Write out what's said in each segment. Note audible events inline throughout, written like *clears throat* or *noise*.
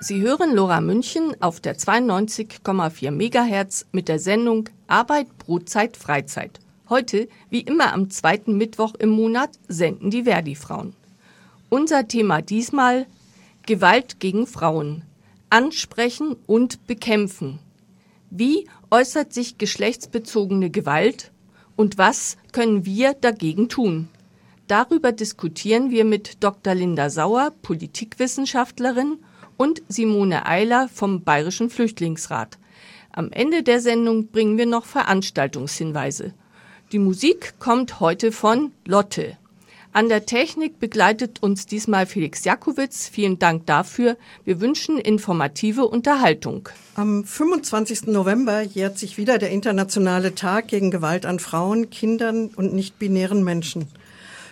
Sie hören Lora München auf der 92,4 MHz mit der Sendung Arbeit, Brotzeit, Freizeit. Heute, wie immer am zweiten Mittwoch im Monat, senden die Verdi-Frauen. Unser Thema diesmal Gewalt gegen Frauen. Ansprechen und bekämpfen. Wie äußert sich geschlechtsbezogene Gewalt und was können wir dagegen tun? Darüber diskutieren wir mit Dr. Linda Sauer, Politikwissenschaftlerin, und Simone Eiler vom Bayerischen Flüchtlingsrat. Am Ende der Sendung bringen wir noch Veranstaltungshinweise. Die Musik kommt heute von Lotte. An der Technik begleitet uns diesmal Felix Jakowitz. Vielen Dank dafür. Wir wünschen informative Unterhaltung. Am 25. November jährt sich wieder der internationale Tag gegen Gewalt an Frauen, Kindern und nicht-binären Menschen.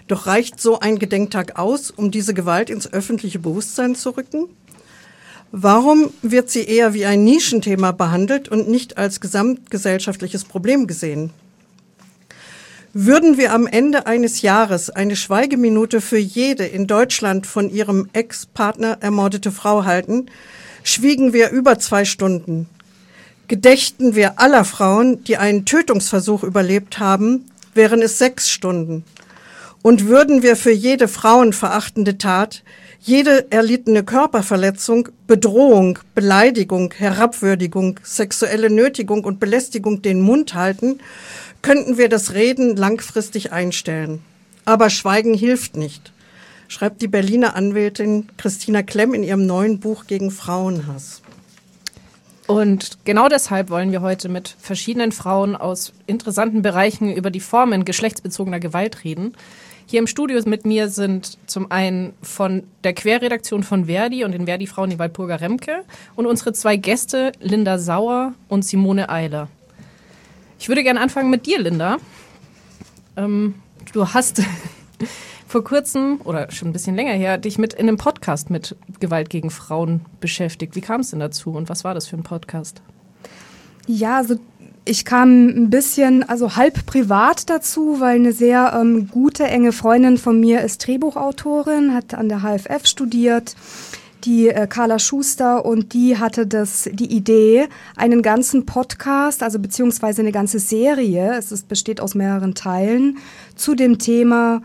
Doch reicht so ein Gedenktag aus, um diese Gewalt ins öffentliche Bewusstsein zu rücken? Warum wird sie eher wie ein Nischenthema behandelt und nicht als gesamtgesellschaftliches Problem gesehen? Würden wir am Ende eines Jahres eine Schweigeminute für jede in Deutschland von ihrem Ex-Partner ermordete Frau halten, schwiegen wir über zwei Stunden. Gedächten wir aller Frauen, die einen Tötungsversuch überlebt haben, wären es sechs Stunden. Und würden wir für jede frauenverachtende Tat, jede erlittene Körperverletzung, Bedrohung, Beleidigung, Herabwürdigung, sexuelle Nötigung und Belästigung den Mund halten, könnten wir das Reden langfristig einstellen. Aber Schweigen hilft nicht, schreibt die Berliner Anwältin Christina Klemm in ihrem neuen Buch gegen Frauenhass. Und genau deshalb wollen wir heute mit verschiedenen Frauen aus interessanten Bereichen über die Formen geschlechtsbezogener Gewalt reden. Hier im Studio mit mir sind zum einen von der Querredaktion von Verdi und den Verdi-Frauen die Waldburger Remke und unsere zwei Gäste Linda Sauer und Simone Eiler. Ich würde gerne anfangen mit dir, Linda. Ähm, du hast *laughs* vor kurzem oder schon ein bisschen länger her dich mit in einem Podcast mit Gewalt gegen Frauen beschäftigt. Wie kam es denn dazu und was war das für ein Podcast? Ja, also ich kam ein bisschen, also halb privat dazu, weil eine sehr ähm, gute, enge Freundin von mir ist Drehbuchautorin, hat an der HFF studiert die äh, Carla Schuster und die hatte das die Idee, einen ganzen Podcast, also beziehungsweise eine ganze Serie, es ist, besteht aus mehreren Teilen, zu dem Thema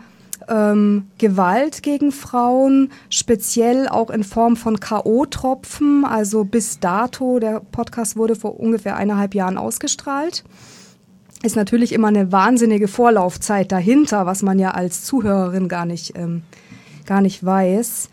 ähm, Gewalt gegen Frauen, speziell auch in Form von K.O.-Tropfen, also bis dato, der Podcast wurde vor ungefähr eineinhalb Jahren ausgestrahlt. Ist natürlich immer eine wahnsinnige Vorlaufzeit dahinter, was man ja als Zuhörerin gar nicht, ähm, gar nicht weiß.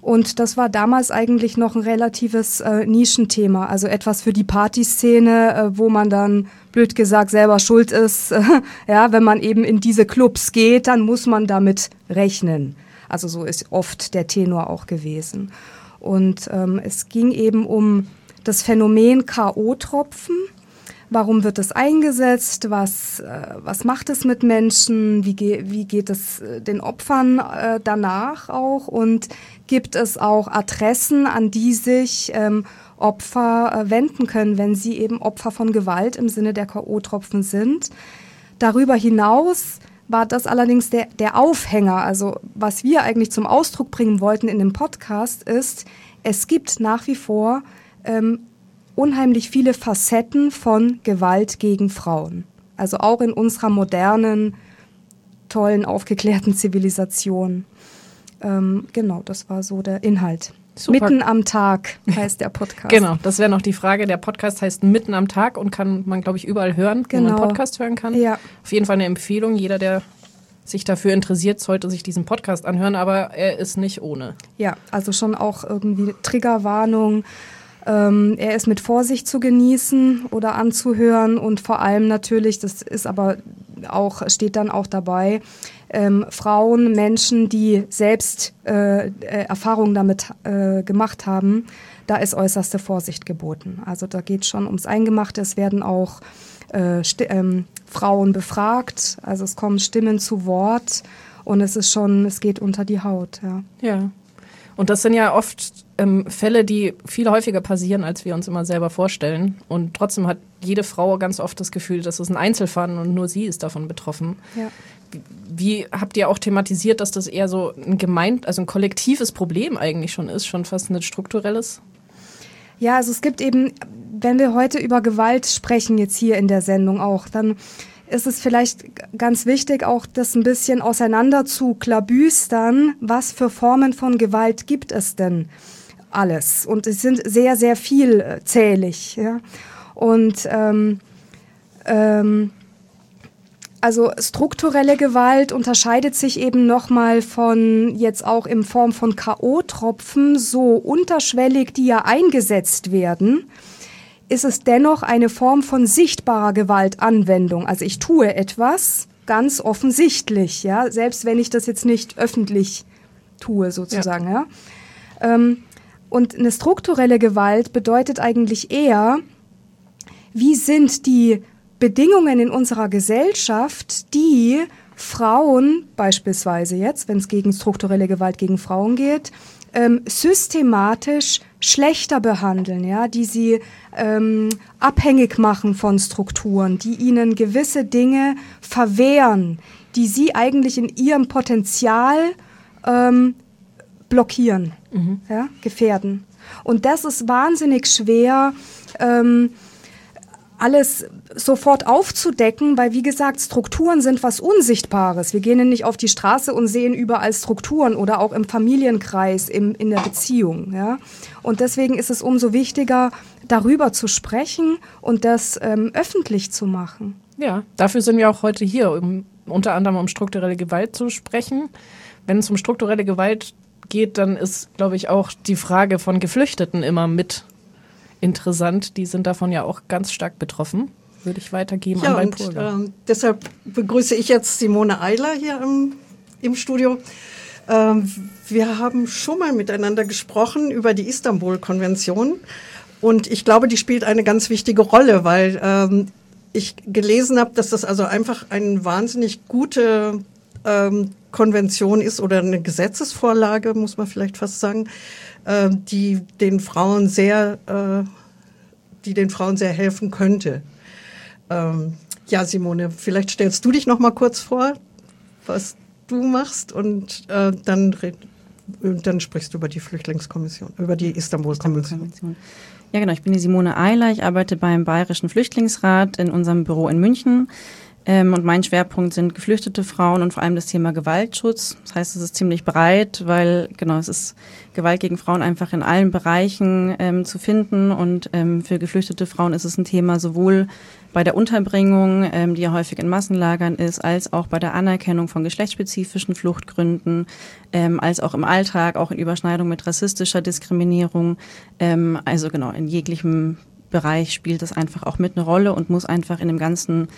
Und das war damals eigentlich noch ein relatives äh, Nischenthema, also etwas für die Partyszene, äh, wo man dann blöd gesagt selber schuld ist. *laughs* ja, wenn man eben in diese Clubs geht, dann muss man damit rechnen. Also so ist oft der Tenor auch gewesen. Und ähm, es ging eben um das Phänomen K.O.-Tropfen. Warum wird es eingesetzt? Was, äh, was macht es mit Menschen? Wie, ge wie geht es äh, den Opfern äh, danach auch? Und gibt es auch Adressen, an die sich ähm, Opfer äh, wenden können, wenn sie eben Opfer von Gewalt im Sinne der K.O.-Tropfen sind. Darüber hinaus war das allerdings der, der Aufhänger. Also was wir eigentlich zum Ausdruck bringen wollten in dem Podcast ist, es gibt nach wie vor ähm, unheimlich viele Facetten von Gewalt gegen Frauen. Also auch in unserer modernen, tollen, aufgeklärten Zivilisation. Ähm, genau, das war so der Inhalt. Super. Mitten am Tag heißt der Podcast. genau, das wäre noch die Frage. Der Podcast heißt Mitten am Tag und kann man, glaube ich, überall hören, genau. wo man genau. Podcast hören kann. Ja. Auf jeden Fall eine Empfehlung. Jeder, der sich dafür interessiert, sollte sich diesen Podcast anhören, aber er ist nicht ohne. Ja, also schon auch irgendwie Triggerwarnung. Ähm, er ist mit Vorsicht zu genießen oder anzuhören und vor allem natürlich, das ist aber auch, steht dann auch dabei, ähm, Frauen, Menschen, die selbst äh, äh, Erfahrungen damit äh, gemacht haben, da ist äußerste Vorsicht geboten. Also da geht es schon ums Eingemachte. Es werden auch äh, ähm, Frauen befragt, also es kommen Stimmen zu Wort und es ist schon, es geht unter die Haut. Ja. ja. Und das sind ja oft ähm, Fälle, die viel häufiger passieren, als wir uns immer selber vorstellen. Und trotzdem hat jede Frau ganz oft das Gefühl, dass es ein Einzelfall und nur sie ist davon betroffen. Ja. wie habt ihr auch thematisiert, dass das eher so ein gemeint, also ein kollektives Problem eigentlich schon ist, schon fast ein strukturelles? Ja, also es gibt eben, wenn wir heute über Gewalt sprechen, jetzt hier in der Sendung auch, dann ist es vielleicht ganz wichtig, auch das ein bisschen auseinander zu klabüstern. Was für Formen von Gewalt gibt es denn alles? Und es sind sehr, sehr vielzählig. Ja? Und ähm, ähm, also strukturelle Gewalt unterscheidet sich eben nochmal von jetzt auch in Form von K.O.-Tropfen, so unterschwellig, die ja eingesetzt werden, ist es dennoch eine Form von sichtbarer Gewaltanwendung. Also ich tue etwas ganz offensichtlich, ja, selbst wenn ich das jetzt nicht öffentlich tue, sozusagen, ja. ja. Ähm, und eine strukturelle Gewalt bedeutet eigentlich eher, wie sind die Bedingungen in unserer Gesellschaft, die Frauen beispielsweise jetzt, wenn es gegen strukturelle Gewalt gegen Frauen geht, ähm, systematisch schlechter behandeln, ja, die sie ähm, abhängig machen von Strukturen, die ihnen gewisse Dinge verwehren, die sie eigentlich in ihrem Potenzial ähm, blockieren, mhm. ja, gefährden. Und das ist wahnsinnig schwer. Ähm, alles sofort aufzudecken, weil wie gesagt, Strukturen sind was Unsichtbares. Wir gehen nicht auf die Straße und sehen überall Strukturen oder auch im Familienkreis, im, in der Beziehung. Ja? Und deswegen ist es umso wichtiger, darüber zu sprechen und das ähm, öffentlich zu machen. Ja, dafür sind wir auch heute hier, um unter anderem um strukturelle Gewalt zu sprechen. Wenn es um strukturelle Gewalt geht, dann ist, glaube ich, auch die Frage von Geflüchteten immer mit interessant. Die sind davon ja auch ganz stark betroffen. Würde ich weitergeben ja, an und, äh, deshalb begrüße ich jetzt Simone Eiler hier im, im Studio. Ähm, wir haben schon mal miteinander gesprochen über die Istanbul-Konvention. Und ich glaube, die spielt eine ganz wichtige Rolle, weil ähm, ich gelesen habe, dass das also einfach eine wahnsinnig gute ähm, Konvention ist oder eine Gesetzesvorlage, muss man vielleicht fast sagen, äh, die den Frauen sehr, äh, die den Frauen sehr helfen könnte. Ähm, ja, Simone, vielleicht stellst du dich noch mal kurz vor, was du machst und äh, dann dann sprichst du über die Flüchtlingskommission, über die Istanbul-Konvention. Ja, genau. Ich bin die Simone Eiler. Ich arbeite beim Bayerischen Flüchtlingsrat in unserem Büro in München. Ähm, und mein Schwerpunkt sind geflüchtete Frauen und vor allem das Thema Gewaltschutz. Das heißt, es ist ziemlich breit, weil genau es ist Gewalt gegen Frauen einfach in allen Bereichen ähm, zu finden. Und ähm, für geflüchtete Frauen ist es ein Thema sowohl bei der Unterbringung, ähm, die ja häufig in Massenlagern ist, als auch bei der Anerkennung von geschlechtsspezifischen Fluchtgründen, ähm, als auch im Alltag, auch in Überschneidung mit rassistischer Diskriminierung. Ähm, also genau, in jeglichem Bereich spielt das einfach auch mit eine Rolle und muss einfach in dem ganzen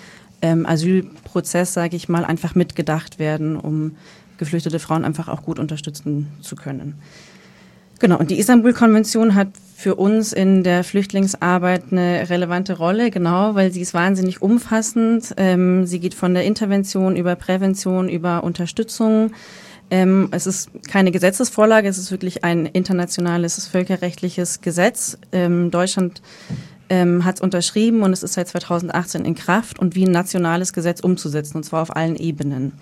ähm, Asylprozess, sage ich mal, einfach mitgedacht werden, um geflüchtete Frauen einfach auch gut unterstützen zu können. Genau, und die Istanbul-Konvention hat für uns in der Flüchtlingsarbeit eine relevante Rolle, genau, weil sie ist wahnsinnig umfassend. Ähm, sie geht von der Intervention über Prävention, über Unterstützung. Ähm, es ist keine Gesetzesvorlage, es ist wirklich ein internationales völkerrechtliches Gesetz. Ähm, Deutschland ähm, hat es unterschrieben und es ist seit 2018 in Kraft und wie ein nationales Gesetz umzusetzen, und zwar auf allen Ebenen.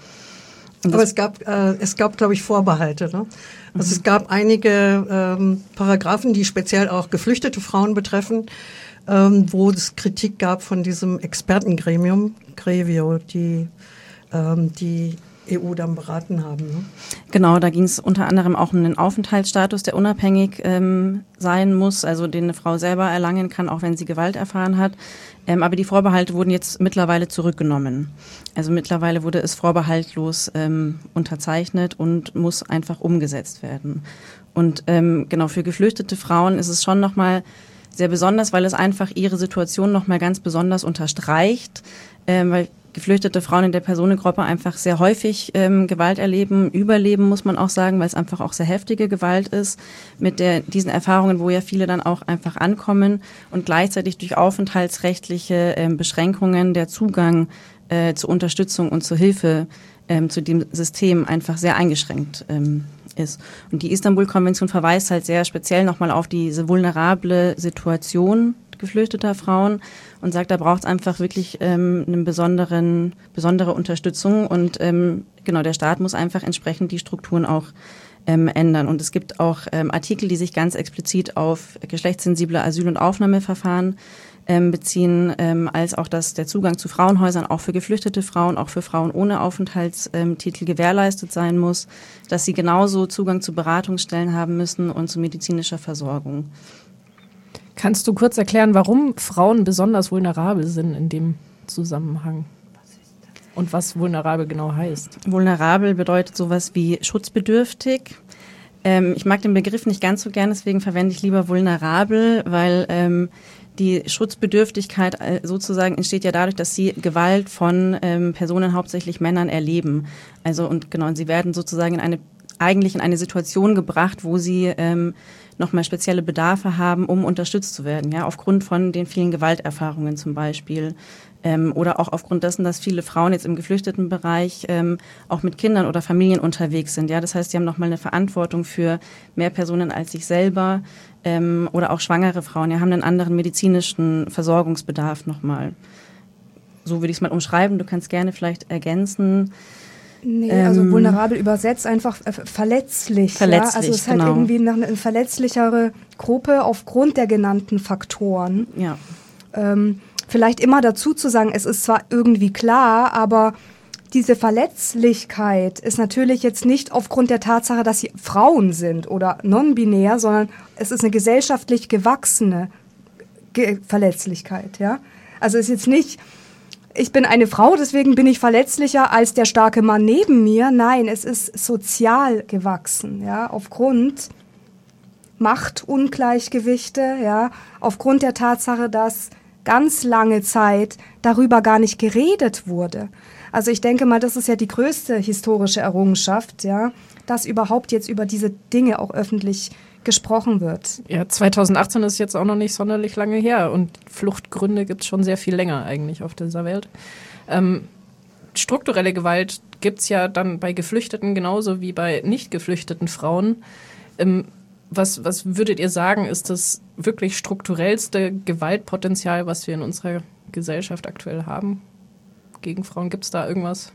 Aber es gab, äh, es gab, glaube ich, Vorbehalte. Ne? Also mhm. es gab einige ähm, Paragraphen, die speziell auch geflüchtete Frauen betreffen, ähm, wo es Kritik gab von diesem Expertengremium Grevio, die ähm, die EU dann beraten haben. Ne? Genau, da ging es unter anderem auch um den Aufenthaltsstatus, der unabhängig ähm, sein muss, also den eine Frau selber erlangen kann, auch wenn sie Gewalt erfahren hat. Ähm, aber die Vorbehalte wurden jetzt mittlerweile zurückgenommen. Also mittlerweile wurde es vorbehaltlos ähm, unterzeichnet und muss einfach umgesetzt werden. Und ähm, genau für geflüchtete Frauen ist es schon nochmal sehr besonders, weil es einfach ihre Situation nochmal ganz besonders unterstreicht, ähm, weil geflüchtete Frauen in der Personengruppe einfach sehr häufig ähm, Gewalt erleben, überleben, muss man auch sagen, weil es einfach auch sehr heftige Gewalt ist, mit der, diesen Erfahrungen, wo ja viele dann auch einfach ankommen und gleichzeitig durch aufenthaltsrechtliche ähm, Beschränkungen der Zugang äh, zur Unterstützung und zur Hilfe ähm, zu dem System einfach sehr eingeschränkt ähm, ist. Und die Istanbul-Konvention verweist halt sehr speziell nochmal auf diese vulnerable Situation geflüchteter Frauen und sagt, da braucht es einfach wirklich ähm, eine besonderen, besondere Unterstützung und ähm, genau, der Staat muss einfach entsprechend die Strukturen auch ähm, ändern. Und es gibt auch ähm, Artikel, die sich ganz explizit auf geschlechtssensible Asyl- und Aufnahmeverfahren ähm, beziehen, ähm, als auch, dass der Zugang zu Frauenhäusern auch für geflüchtete Frauen, auch für Frauen ohne Aufenthaltstitel gewährleistet sein muss, dass sie genauso Zugang zu Beratungsstellen haben müssen und zu medizinischer Versorgung. Kannst du kurz erklären, warum Frauen besonders vulnerabel sind in dem Zusammenhang? Und was vulnerabel genau heißt? Vulnerabel bedeutet sowas wie schutzbedürftig. Ähm, ich mag den Begriff nicht ganz so gern, deswegen verwende ich lieber vulnerabel, weil ähm, die Schutzbedürftigkeit äh, sozusagen entsteht ja dadurch, dass sie Gewalt von ähm, Personen, hauptsächlich Männern, erleben. Also und genau, sie werden sozusagen in eine eigentlich in eine Situation gebracht, wo sie ähm, nochmal spezielle Bedarfe haben, um unterstützt zu werden, ja, aufgrund von den vielen Gewalterfahrungen zum Beispiel. Ähm, oder auch aufgrund dessen, dass viele Frauen jetzt im geflüchteten Bereich ähm, auch mit Kindern oder Familien unterwegs sind. Ja, das heißt, sie haben nochmal eine Verantwortung für mehr Personen als sich selber ähm, oder auch schwangere Frauen. Ja, haben einen anderen medizinischen Versorgungsbedarf nochmal. So würde ich es mal umschreiben. Du kannst gerne vielleicht ergänzen. Nee, also ähm, vulnerabel übersetzt einfach äh, verletzlich. Verletzlich, ja? Also es ist halt genau. halt irgendwie noch eine verletzlichere Gruppe aufgrund der genannten Faktoren. Ja. Ähm, vielleicht immer dazu zu sagen, es ist zwar irgendwie klar, aber diese Verletzlichkeit ist natürlich jetzt nicht aufgrund der Tatsache, dass sie Frauen sind oder non-binär, sondern es ist eine gesellschaftlich gewachsene Ge Verletzlichkeit, ja. Also es ist jetzt nicht, ich bin eine Frau, deswegen bin ich verletzlicher als der starke Mann neben mir. Nein, es ist sozial gewachsen, ja, aufgrund Machtungleichgewichte, ja, aufgrund der Tatsache, dass ganz lange Zeit darüber gar nicht geredet wurde. Also ich denke mal, das ist ja die größte historische Errungenschaft, ja, dass überhaupt jetzt über diese Dinge auch öffentlich gesprochen wird. Ja, 2018 ist jetzt auch noch nicht sonderlich lange her und Fluchtgründe gibt es schon sehr viel länger eigentlich auf dieser Welt. Ähm, strukturelle Gewalt gibt es ja dann bei Geflüchteten genauso wie bei nicht geflüchteten Frauen. Ähm, was, was würdet ihr sagen, ist das wirklich strukturellste Gewaltpotenzial, was wir in unserer Gesellschaft aktuell haben? Gegen Frauen gibt es da irgendwas?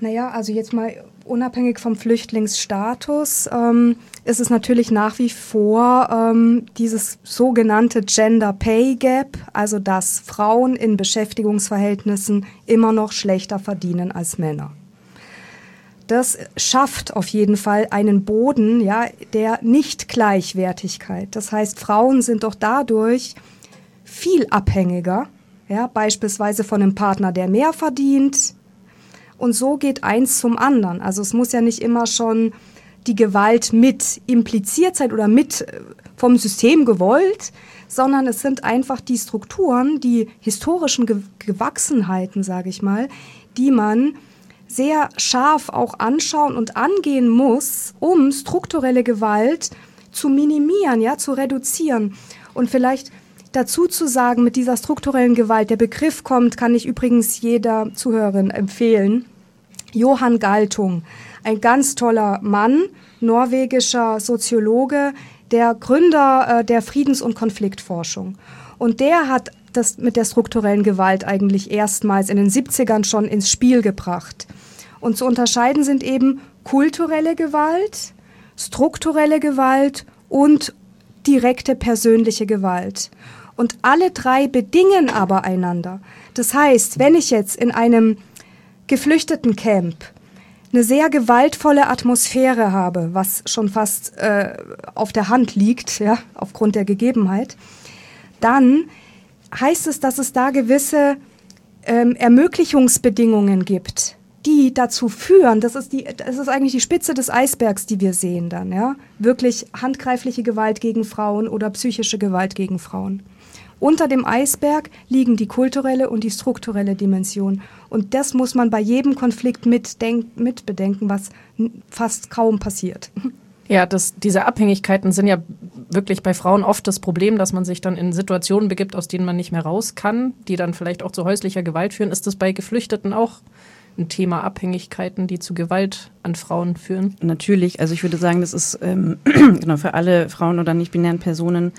Naja, also jetzt mal unabhängig vom Flüchtlingsstatus ähm, ist es natürlich nach wie vor ähm, dieses sogenannte Gender Pay Gap, also dass Frauen in Beschäftigungsverhältnissen immer noch schlechter verdienen als Männer. Das schafft auf jeden Fall einen Boden ja, der Nicht-Gleichwertigkeit. Das heißt, Frauen sind doch dadurch viel abhängiger, ja, beispielsweise von einem Partner, der mehr verdient, und so geht eins zum anderen. Also es muss ja nicht immer schon die Gewalt mit impliziert sein oder mit äh, vom System gewollt, sondern es sind einfach die Strukturen, die historischen Ge Gewachsenheiten, sage ich mal, die man sehr scharf auch anschauen und angehen muss, um strukturelle Gewalt zu minimieren, ja, zu reduzieren. Und vielleicht dazu zu sagen, mit dieser strukturellen Gewalt, der Begriff kommt, kann ich übrigens jeder Zuhörerin empfehlen, Johann Galtung, ein ganz toller Mann, norwegischer Soziologe, der Gründer äh, der Friedens- und Konfliktforschung. Und der hat das mit der strukturellen Gewalt eigentlich erstmals in den 70ern schon ins Spiel gebracht. Und zu unterscheiden sind eben kulturelle Gewalt, strukturelle Gewalt und direkte persönliche Gewalt. Und alle drei bedingen aber einander. Das heißt, wenn ich jetzt in einem Geflüchtetencamp eine sehr gewaltvolle Atmosphäre habe, was schon fast äh, auf der Hand liegt, ja, aufgrund der Gegebenheit, dann heißt es, dass es da gewisse ähm, Ermöglichungsbedingungen gibt, die dazu führen, das ist, die, das ist eigentlich die Spitze des Eisbergs, die wir sehen dann, ja, wirklich handgreifliche Gewalt gegen Frauen oder psychische Gewalt gegen Frauen. Unter dem Eisberg liegen die kulturelle und die strukturelle Dimension. Und das muss man bei jedem Konflikt mitbedenken, was fast kaum passiert. Ja, das, diese Abhängigkeiten sind ja wirklich bei Frauen oft das Problem, dass man sich dann in Situationen begibt, aus denen man nicht mehr raus kann, die dann vielleicht auch zu häuslicher Gewalt führen. Ist das bei Geflüchteten auch ein Thema Abhängigkeiten, die zu Gewalt an Frauen führen? Natürlich. Also ich würde sagen, das ist ähm, *clears throat* genau für alle Frauen oder nicht binären Personen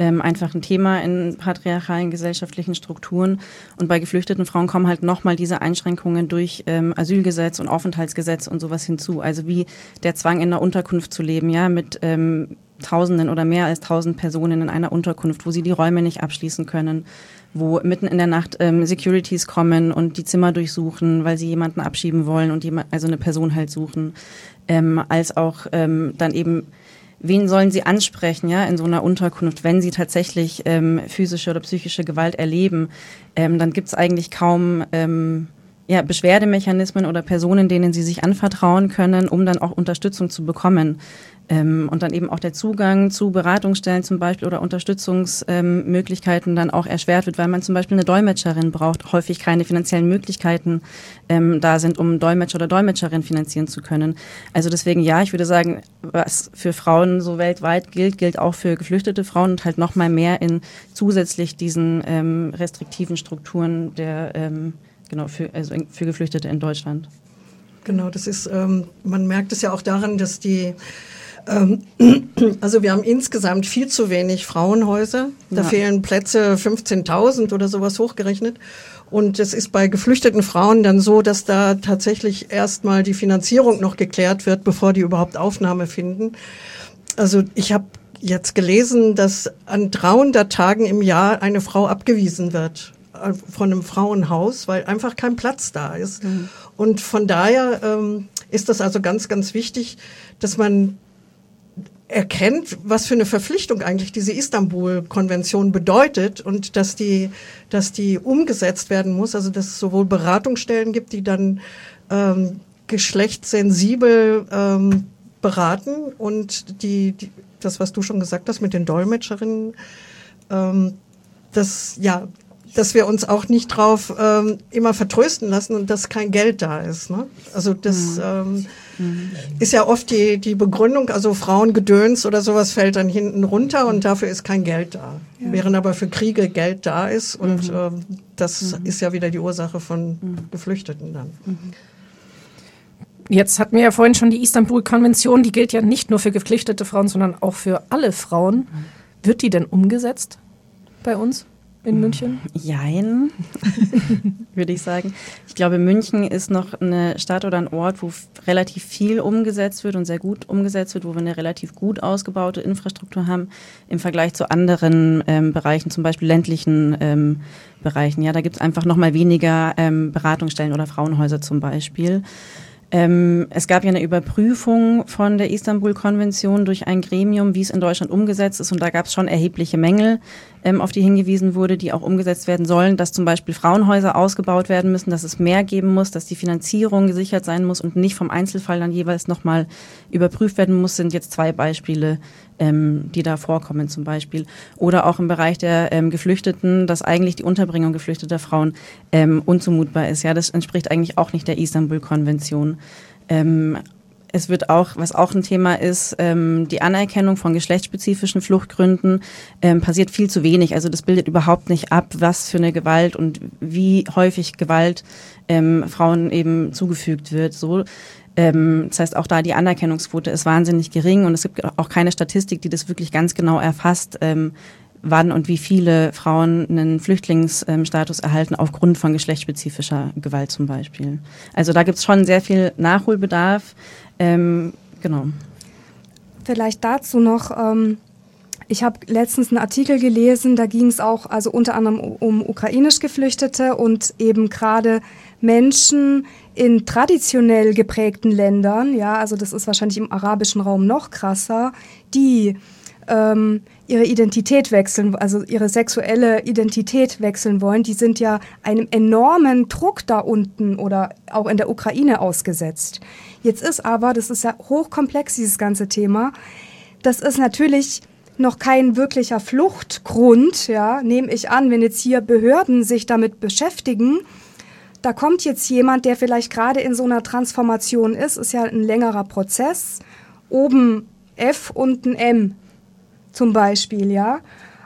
ähm, einfach ein Thema in patriarchalen gesellschaftlichen Strukturen. Und bei geflüchteten Frauen kommen halt nochmal diese Einschränkungen durch ähm, Asylgesetz und Aufenthaltsgesetz und sowas hinzu. Also wie der Zwang in einer Unterkunft zu leben, ja, mit ähm, Tausenden oder mehr als tausend Personen in einer Unterkunft, wo sie die Räume nicht abschließen können, wo mitten in der Nacht ähm, Securities kommen und die Zimmer durchsuchen, weil sie jemanden abschieben wollen und jemand, also eine Person halt suchen, ähm, als auch ähm, dann eben wen sollen sie ansprechen, ja, in so einer Unterkunft, wenn sie tatsächlich ähm, physische oder psychische Gewalt erleben, ähm, dann gibt es eigentlich kaum ähm, ja, Beschwerdemechanismen oder Personen, denen sie sich anvertrauen können, um dann auch Unterstützung zu bekommen. Ähm, und dann eben auch der Zugang zu Beratungsstellen zum Beispiel oder Unterstützungsmöglichkeiten ähm, dann auch erschwert wird, weil man zum Beispiel eine Dolmetscherin braucht, häufig keine finanziellen Möglichkeiten ähm, da sind, um Dolmetscher oder Dolmetscherin finanzieren zu können. Also deswegen ja, ich würde sagen, was für Frauen so weltweit gilt, gilt auch für geflüchtete Frauen und halt noch mal mehr in zusätzlich diesen ähm, restriktiven Strukturen der ähm, genau für, also für Geflüchtete in Deutschland. Genau, das ist, ähm, man merkt es ja auch daran, dass die *clears throat* also wir haben insgesamt viel zu wenig Frauenhäuser. Da ja. fehlen Plätze 15.000 oder sowas hochgerechnet. Und es ist bei geflüchteten Frauen dann so, dass da tatsächlich erstmal die Finanzierung noch geklärt wird, bevor die überhaupt Aufnahme finden. Also ich habe jetzt gelesen, dass an 300 Tagen im Jahr eine Frau abgewiesen wird äh, von einem Frauenhaus, weil einfach kein Platz da ist. Mhm. Und von daher ähm, ist das also ganz, ganz wichtig, dass man erkennt, was für eine Verpflichtung eigentlich diese Istanbul-Konvention bedeutet und dass die, dass die umgesetzt werden muss. Also dass es sowohl Beratungsstellen gibt, die dann ähm, geschlechtssensibel ähm, beraten und die, die, das, was du schon gesagt hast mit den Dolmetscherinnen, ähm, das ja dass wir uns auch nicht drauf ähm, immer vertrösten lassen und dass kein Geld da ist. Ne? Also das mhm. ähm, mhm. ist ja oft die, die Begründung, also Frauengedöns oder sowas fällt dann hinten runter und dafür ist kein Geld da. Ja. Während aber für Kriege Geld da ist und mhm. ähm, das mhm. ist ja wieder die Ursache von mhm. Geflüchteten dann. Mhm. Jetzt hatten wir ja vorhin schon die Istanbul-Konvention, die gilt ja nicht nur für geflüchtete Frauen, sondern auch für alle Frauen. Wird die denn umgesetzt bei uns? In München? Jein, *laughs* würde ich sagen. Ich glaube, München ist noch eine Stadt oder ein Ort, wo relativ viel umgesetzt wird und sehr gut umgesetzt wird, wo wir eine relativ gut ausgebaute Infrastruktur haben im Vergleich zu anderen ähm, Bereichen, zum Beispiel ländlichen ähm, Bereichen. Ja, da gibt es einfach noch mal weniger ähm, Beratungsstellen oder Frauenhäuser zum Beispiel. Ähm, es gab ja eine Überprüfung von der Istanbul-Konvention durch ein Gremium, wie es in Deutschland umgesetzt ist. Und da gab es schon erhebliche Mängel, ähm, auf die hingewiesen wurde, die auch umgesetzt werden sollen, dass zum Beispiel Frauenhäuser ausgebaut werden müssen, dass es mehr geben muss, dass die Finanzierung gesichert sein muss und nicht vom Einzelfall dann jeweils nochmal überprüft werden muss, sind jetzt zwei Beispiele, ähm, die da vorkommen zum Beispiel. Oder auch im Bereich der ähm, Geflüchteten, dass eigentlich die Unterbringung geflüchteter Frauen ähm, unzumutbar ist. Ja, das entspricht eigentlich auch nicht der Istanbul-Konvention. Ähm, es wird auch, was auch ein Thema ist, ähm, die Anerkennung von geschlechtsspezifischen Fluchtgründen ähm, passiert viel zu wenig. Also das bildet überhaupt nicht ab, was für eine Gewalt und wie häufig Gewalt ähm, Frauen eben zugefügt wird. So das heißt, auch da die Anerkennungsquote ist wahnsinnig gering und es gibt auch keine Statistik, die das wirklich ganz genau erfasst, ähm, wann und wie viele Frauen einen Flüchtlingsstatus erhalten aufgrund von geschlechtsspezifischer Gewalt zum Beispiel. Also da gibt es schon sehr viel Nachholbedarf. Ähm, genau. Vielleicht dazu noch. Ähm ich habe letztens einen Artikel gelesen, da ging es auch also unter anderem um ukrainisch Geflüchtete und eben gerade Menschen in traditionell geprägten Ländern, ja, also das ist wahrscheinlich im arabischen Raum noch krasser, die ähm, ihre Identität wechseln, also ihre sexuelle Identität wechseln wollen, die sind ja einem enormen Druck da unten oder auch in der Ukraine ausgesetzt. Jetzt ist aber, das ist ja hochkomplex, dieses ganze Thema, das ist natürlich noch kein wirklicher Fluchtgrund, ja, nehme ich an, wenn jetzt hier Behörden sich damit beschäftigen, da kommt jetzt jemand, der vielleicht gerade in so einer Transformation ist, ist ja ein längerer Prozess, oben F und ein M zum Beispiel, ja.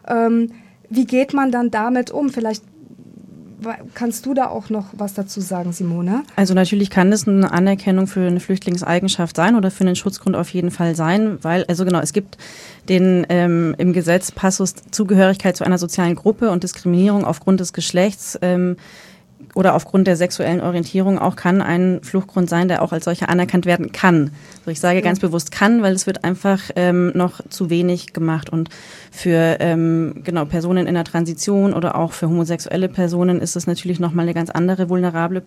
Ähm, wie geht man dann damit um? Vielleicht Kannst du da auch noch was dazu sagen, Simone? Also natürlich kann es eine Anerkennung für eine Flüchtlingseigenschaft sein oder für einen Schutzgrund auf jeden Fall sein, weil, also genau, es gibt den ähm, im Gesetz Passus Zugehörigkeit zu einer sozialen Gruppe und Diskriminierung aufgrund des Geschlechts. Ähm, oder aufgrund der sexuellen Orientierung auch kann ein Fluchtgrund sein, der auch als solcher anerkannt werden kann. Also ich sage ganz bewusst kann, weil es wird einfach ähm, noch zu wenig gemacht. Und für ähm, genau Personen in der Transition oder auch für homosexuelle Personen ist es natürlich nochmal eine ganz andere vulnerable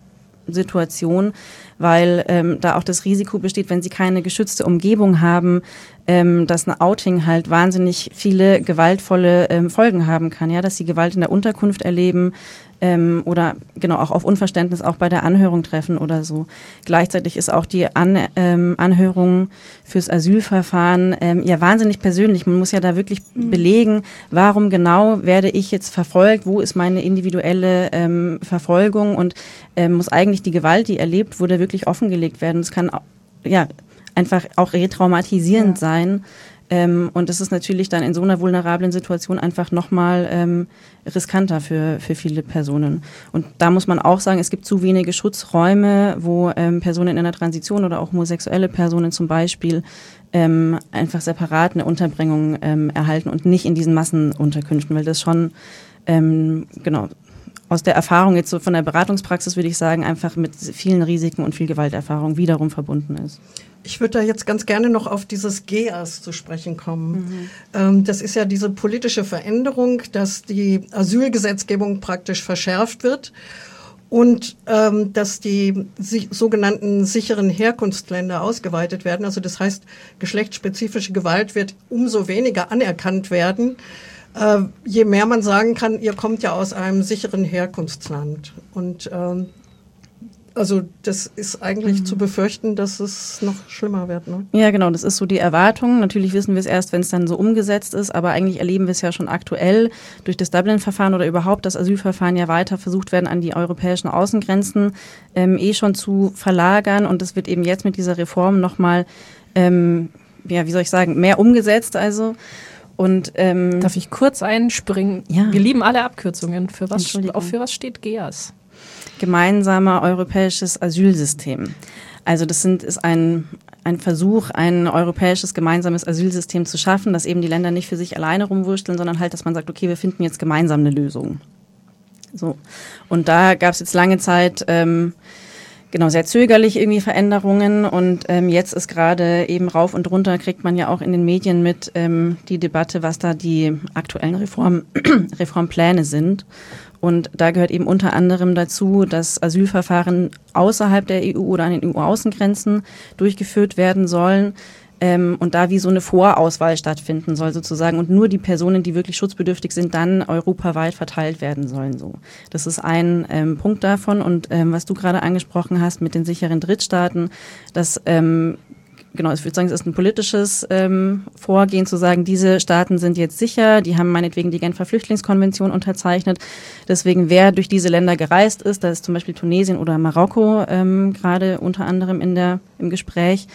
Situation, weil ähm, da auch das Risiko besteht, wenn sie keine geschützte Umgebung haben, ähm, dass ein Outing halt wahnsinnig viele gewaltvolle ähm, Folgen haben kann, ja, dass sie Gewalt in der Unterkunft erleben, ähm, oder genau auch auf Unverständnis auch bei der Anhörung treffen oder so. Gleichzeitig ist auch die An ähm, Anhörung fürs Asylverfahren ähm, ja wahnsinnig persönlich. Man muss ja da wirklich mhm. belegen, warum genau werde ich jetzt verfolgt, wo ist meine individuelle ähm, Verfolgung und ähm, muss eigentlich die Gewalt, die erlebt wurde, wirklich offengelegt werden. Es kann ja einfach auch retraumatisierend ja. sein. Ähm, und das ist natürlich dann in so einer vulnerablen Situation einfach nochmal ähm, riskanter für, für viele Personen. Und da muss man auch sagen, es gibt zu wenige Schutzräume, wo ähm, Personen in einer Transition oder auch homosexuelle Personen zum Beispiel ähm, einfach separat eine Unterbringung ähm, erhalten und nicht in diesen Massenunterkünften, weil das schon, ähm, genau, aus der Erfahrung jetzt so von der Beratungspraxis würde ich sagen, einfach mit vielen Risiken und viel Gewalterfahrung wiederum verbunden ist. Ich würde da jetzt ganz gerne noch auf dieses GEAS zu sprechen kommen. Mhm. Ähm, das ist ja diese politische Veränderung, dass die Asylgesetzgebung praktisch verschärft wird und ähm, dass die sogenannten sicheren Herkunftsländer ausgeweitet werden. Also das heißt, geschlechtsspezifische Gewalt wird umso weniger anerkannt werden, äh, je mehr man sagen kann, ihr kommt ja aus einem sicheren Herkunftsland. Und ähm, also das ist eigentlich mhm. zu befürchten, dass es noch schlimmer wird. Ne? Ja, genau, das ist so die Erwartung. Natürlich wissen wir es erst, wenn es dann so umgesetzt ist, aber eigentlich erleben wir es ja schon aktuell durch das Dublin-Verfahren oder überhaupt das Asylverfahren ja weiter versucht werden, an die europäischen Außengrenzen ähm, eh schon zu verlagern. Und das wird eben jetzt mit dieser Reform nochmal, ähm, ja, wie soll ich sagen, mehr umgesetzt. Also und ähm, darf ich kurz einspringen? Ja. Wir lieben alle Abkürzungen. Für was, auch für was steht GEAS? Gemeinsamer europäisches Asylsystem. Also das sind, ist ein, ein Versuch, ein europäisches gemeinsames Asylsystem zu schaffen, dass eben die Länder nicht für sich alleine rumwursteln, sondern halt, dass man sagt, okay, wir finden jetzt gemeinsam eine Lösung. So. Und da gab es jetzt lange Zeit ähm, genau sehr zögerlich irgendwie Veränderungen und ähm, jetzt ist gerade eben rauf und runter kriegt man ja auch in den Medien mit ähm, die Debatte, was da die aktuellen Reform, *clears throat* Reformpläne sind. Und da gehört eben unter anderem dazu, dass Asylverfahren außerhalb der EU oder an den EU-Außengrenzen durchgeführt werden sollen. Ähm, und da wie so eine Vorauswahl stattfinden soll sozusagen und nur die Personen, die wirklich schutzbedürftig sind, dann europaweit verteilt werden sollen. So, das ist ein ähm, Punkt davon. Und ähm, was du gerade angesprochen hast mit den sicheren Drittstaaten, dass ähm, genau, ich würde sagen, es ist ein politisches ähm, Vorgehen zu sagen, diese Staaten sind jetzt sicher, die haben meinetwegen die Genfer Flüchtlingskonvention unterzeichnet. Deswegen, wer durch diese Länder gereist ist, da ist zum Beispiel Tunesien oder Marokko ähm, gerade unter anderem in der, im Gespräch,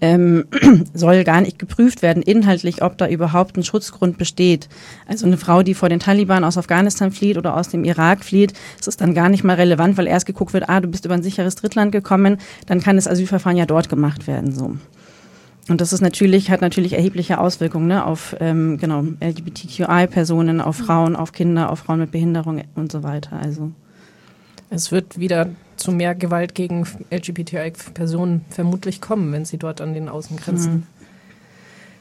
ähm, *clears throat* soll gar nicht geprüft werden, inhaltlich, ob da überhaupt ein Schutzgrund besteht. Also eine Frau, die vor den Taliban aus Afghanistan flieht oder aus dem Irak flieht, ist es dann gar nicht mal relevant, weil erst geguckt wird, ah, du bist über ein sicheres Drittland gekommen, dann kann das Asylverfahren ja dort gemacht werden. So. Und das ist natürlich, hat natürlich erhebliche Auswirkungen ne, auf ähm, genau, LGBTQI-Personen, auf Frauen, auf Kinder, auf Frauen mit Behinderung und so weiter. Also es wird wieder zu mehr Gewalt gegen LGBTI-Personen vermutlich kommen, wenn sie dort an den Außengrenzen mhm.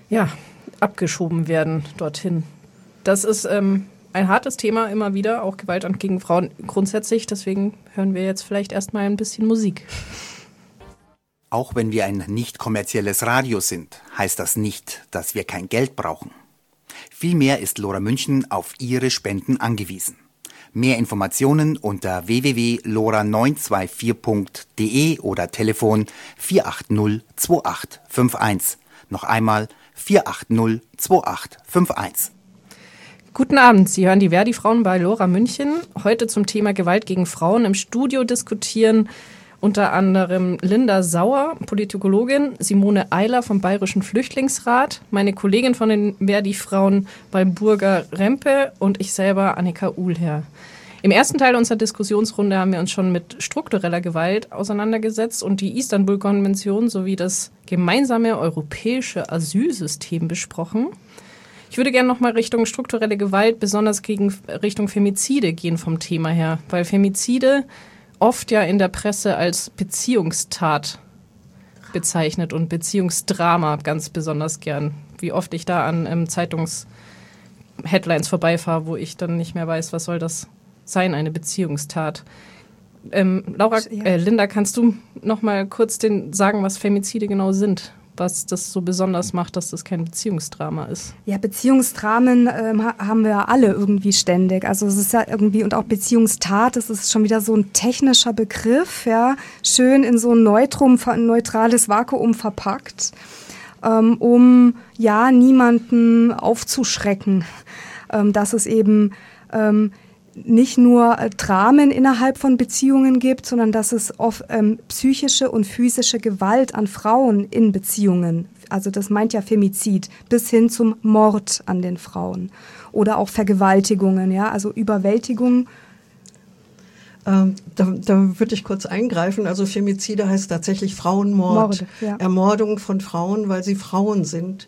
ja, abgeschoben werden dorthin. Das ist ähm, ein hartes Thema immer wieder, auch Gewalt gegen Frauen grundsätzlich. Deswegen hören wir jetzt vielleicht erstmal ein bisschen Musik. Auch wenn wir ein nicht kommerzielles Radio sind, heißt das nicht, dass wir kein Geld brauchen. Vielmehr ist Lora München auf Ihre Spenden angewiesen. Mehr Informationen unter www.lora924.de oder Telefon 480 2851. Noch einmal 480 2851. Guten Abend, Sie hören die Verdi-Frauen bei Lora München. Heute zum Thema Gewalt gegen Frauen im Studio diskutieren unter anderem Linda Sauer, Politikologin, Simone Eiler vom Bayerischen Flüchtlingsrat, meine Kollegin von den Verdi-Frauen bei Burger Rempe und ich selber, Annika Uhlherr. Im ersten Teil unserer Diskussionsrunde haben wir uns schon mit struktureller Gewalt auseinandergesetzt und die Istanbul-Konvention sowie das gemeinsame europäische Asylsystem besprochen. Ich würde gerne nochmal Richtung strukturelle Gewalt, besonders gegen Richtung Femizide gehen vom Thema her, weil Femizide oft ja in der Presse als Beziehungstat bezeichnet und Beziehungsdrama ganz besonders gern. Wie oft ich da an ähm, Zeitungs-Headlines vorbeifahre, wo ich dann nicht mehr weiß, was soll das sein, eine Beziehungstat. Ähm, Laura, äh, Linda, kannst du noch mal kurz den sagen, was Femizide genau sind? Was das so besonders macht, dass das kein Beziehungsdrama ist. Ja, Beziehungsdramen ähm, haben wir alle irgendwie ständig. Also es ist ja irgendwie, und auch Beziehungstat, das ist schon wieder so ein technischer Begriff, ja, schön in so ein Neutrum, neutrales Vakuum verpackt, ähm, um ja niemanden aufzuschrecken. Ähm, dass es eben ähm, nicht nur äh, Dramen innerhalb von Beziehungen gibt, sondern dass es oft ähm, psychische und physische Gewalt an Frauen in Beziehungen, also das meint ja Femizid, bis hin zum Mord an den Frauen oder auch Vergewaltigungen, ja, also Überwältigung. Ähm, da, da würde ich kurz eingreifen. Also Femizide heißt tatsächlich Frauenmord, Morde, ja. Ermordung von Frauen, weil sie Frauen sind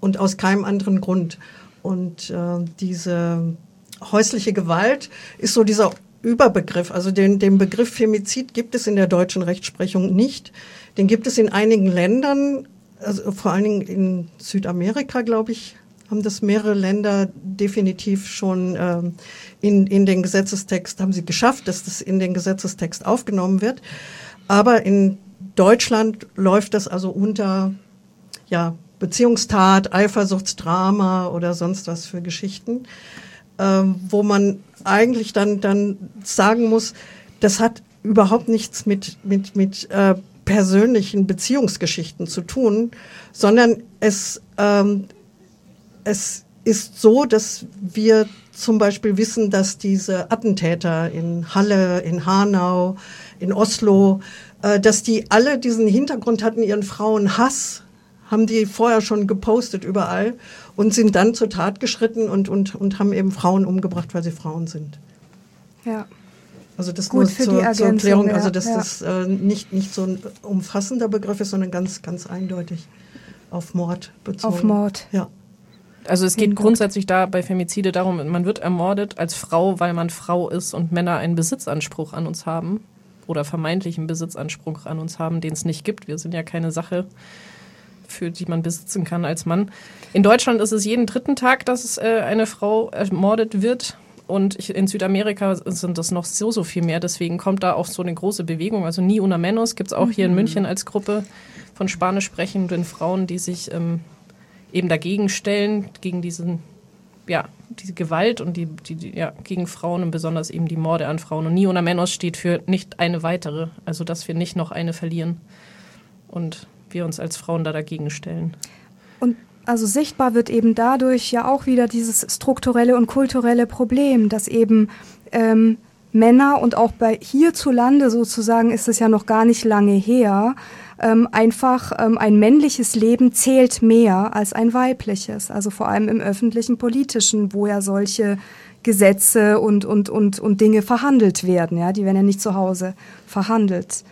und aus keinem anderen Grund. Und äh, diese häusliche Gewalt ist so dieser Überbegriff. Also den, den Begriff Femizid gibt es in der deutschen Rechtsprechung nicht. Den gibt es in einigen Ländern, also vor allen Dingen in Südamerika, glaube ich, haben das mehrere Länder definitiv schon ähm, in, in den Gesetzestext, haben sie geschafft, dass das in den Gesetzestext aufgenommen wird. Aber in Deutschland läuft das also unter ja, Beziehungstat, Eifersuchtsdrama oder sonst was für Geschichten wo man eigentlich dann, dann sagen muss, das hat überhaupt nichts mit, mit, mit äh, persönlichen Beziehungsgeschichten zu tun, sondern es, ähm, es ist so, dass wir zum Beispiel wissen, dass diese Attentäter in Halle, in Hanau, in Oslo, äh, dass die alle diesen Hintergrund hatten, ihren Frauen Hass, haben die vorher schon gepostet überall und sind dann zur Tat geschritten und, und, und haben eben Frauen umgebracht, weil sie Frauen sind. Ja. Also das Gut nur für zur, die zur Erklärung, ja, also dass ja. das äh, nicht, nicht so ein umfassender Begriff ist, sondern ganz, ganz eindeutig auf Mord bezogen. Auf Mord. Ja. Also es geht grundsätzlich da bei Femizide darum, man wird ermordet als Frau, weil man Frau ist und Männer einen Besitzanspruch an uns haben oder vermeintlichen Besitzanspruch an uns haben, den es nicht gibt. Wir sind ja keine Sache, für die man besitzen kann als Mann. In Deutschland ist es jeden dritten Tag, dass äh, eine Frau ermordet wird. Und in Südamerika sind das noch so, so viel mehr. Deswegen kommt da auch so eine große Bewegung. Also Ni Una Menos gibt es auch hier in mhm. München als Gruppe von spanisch sprechenden Frauen, die sich ähm, eben dagegen stellen, gegen diesen, ja, diese Gewalt und die, die, die, ja, gegen Frauen und besonders eben die Morde an Frauen. Und Ni Una Menos steht für nicht eine weitere. Also, dass wir nicht noch eine verlieren. Und wir uns als Frauen da dagegen stellen. Und also sichtbar wird eben dadurch ja auch wieder dieses strukturelle und kulturelle Problem, dass eben ähm, Männer und auch bei hierzulande sozusagen ist es ja noch gar nicht lange her, ähm, einfach ähm, ein männliches Leben zählt mehr als ein weibliches. Also vor allem im öffentlichen politischen, wo ja solche Gesetze und, und, und, und Dinge verhandelt werden. Ja, die werden ja nicht zu Hause verhandelt.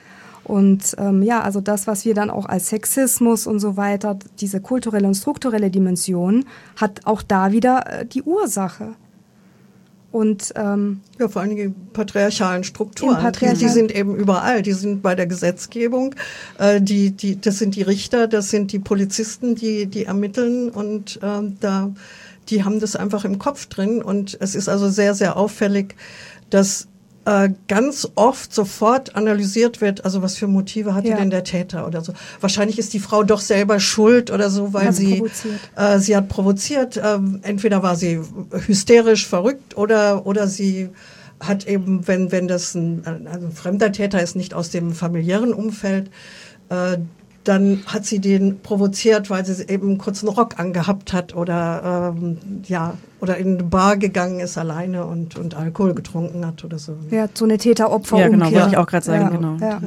Und ähm, ja, also das, was wir dann auch als Sexismus und so weiter, diese kulturelle und strukturelle Dimension, hat auch da wieder äh, die Ursache. Und ähm, ja, vor allen Dingen patriarchalen Strukturen. Patriarchal die, sind eben überall. Die sind bei der Gesetzgebung. Äh, die, die, das sind die Richter, das sind die Polizisten, die, die ermitteln und äh, da, die haben das einfach im Kopf drin. Und es ist also sehr, sehr auffällig, dass äh, ganz oft sofort analysiert wird, also was für Motive hatte ja. denn der Täter oder so. Wahrscheinlich ist die Frau doch selber schuld oder so, weil sie äh, sie hat provoziert. Äh, entweder war sie hysterisch verrückt oder oder sie hat eben, wenn wenn das ein, also ein fremder Täter ist, nicht aus dem familiären Umfeld, äh, dann hat sie den provoziert, weil sie eben kurz einen Rock angehabt hat oder ähm, ja oder in eine Bar gegangen ist alleine und, und Alkohol getrunken hat oder so. Ja, so eine Täter-Opfer. Ja, genau, wollte ich auch gerade sagen, ja. genau. Ja.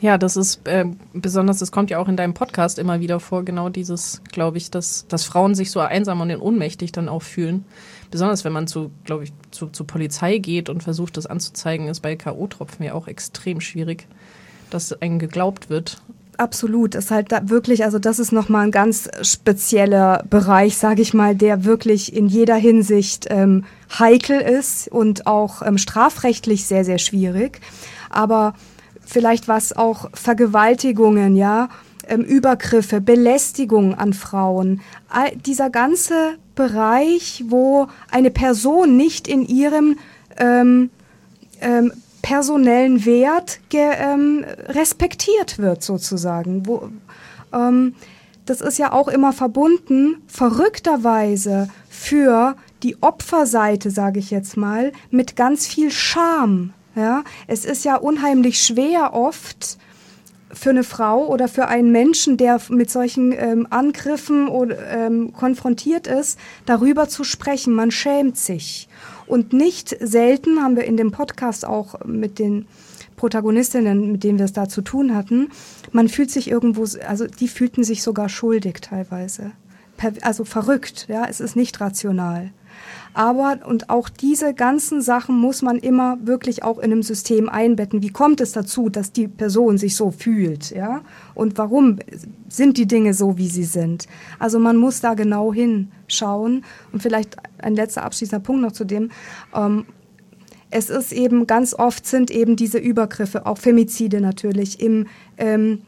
Ja, das ist äh, besonders, das kommt ja auch in deinem Podcast immer wieder vor, genau dieses, glaube ich, dass, dass Frauen sich so einsam und ohnmächtig dann auch fühlen. Besonders wenn man zu, glaube ich, zu, zu Polizei geht und versucht, das anzuzeigen, ist bei K.O.-Tropfen ja auch extrem schwierig, dass einem geglaubt wird. Absolut, ist halt da wirklich, also das ist nochmal ein ganz spezieller Bereich, sage ich mal, der wirklich in jeder Hinsicht ähm, heikel ist und auch ähm, strafrechtlich sehr, sehr schwierig. Aber vielleicht was auch Vergewaltigungen, ja, ähm, Übergriffe, Belästigung an Frauen. All, dieser ganze Bereich, wo eine Person nicht in ihrem ähm, ähm, personellen Wert ähm, respektiert wird, sozusagen. Wo, ähm, das ist ja auch immer verbunden, verrückterweise, für die Opferseite, sage ich jetzt mal, mit ganz viel Scham. Ja, es ist ja unheimlich schwer oft für eine Frau oder für einen Menschen, der mit solchen ähm, Angriffen oder, ähm, konfrontiert ist, darüber zu sprechen. Man schämt sich. Und nicht selten haben wir in dem Podcast auch mit den Protagonistinnen, mit denen wir es da zu tun hatten, man fühlt sich irgendwo, also die fühlten sich sogar schuldig teilweise. Also verrückt, ja, es ist nicht rational. Aber, und auch diese ganzen Sachen muss man immer wirklich auch in einem System einbetten. Wie kommt es dazu, dass die Person sich so fühlt, ja? Und warum sind die Dinge so, wie sie sind? Also man muss da genau hinschauen. Und vielleicht ein letzter abschließender Punkt noch zu dem. Ähm, es ist eben ganz oft sind eben diese Übergriffe, auch Femizide natürlich, im ähm,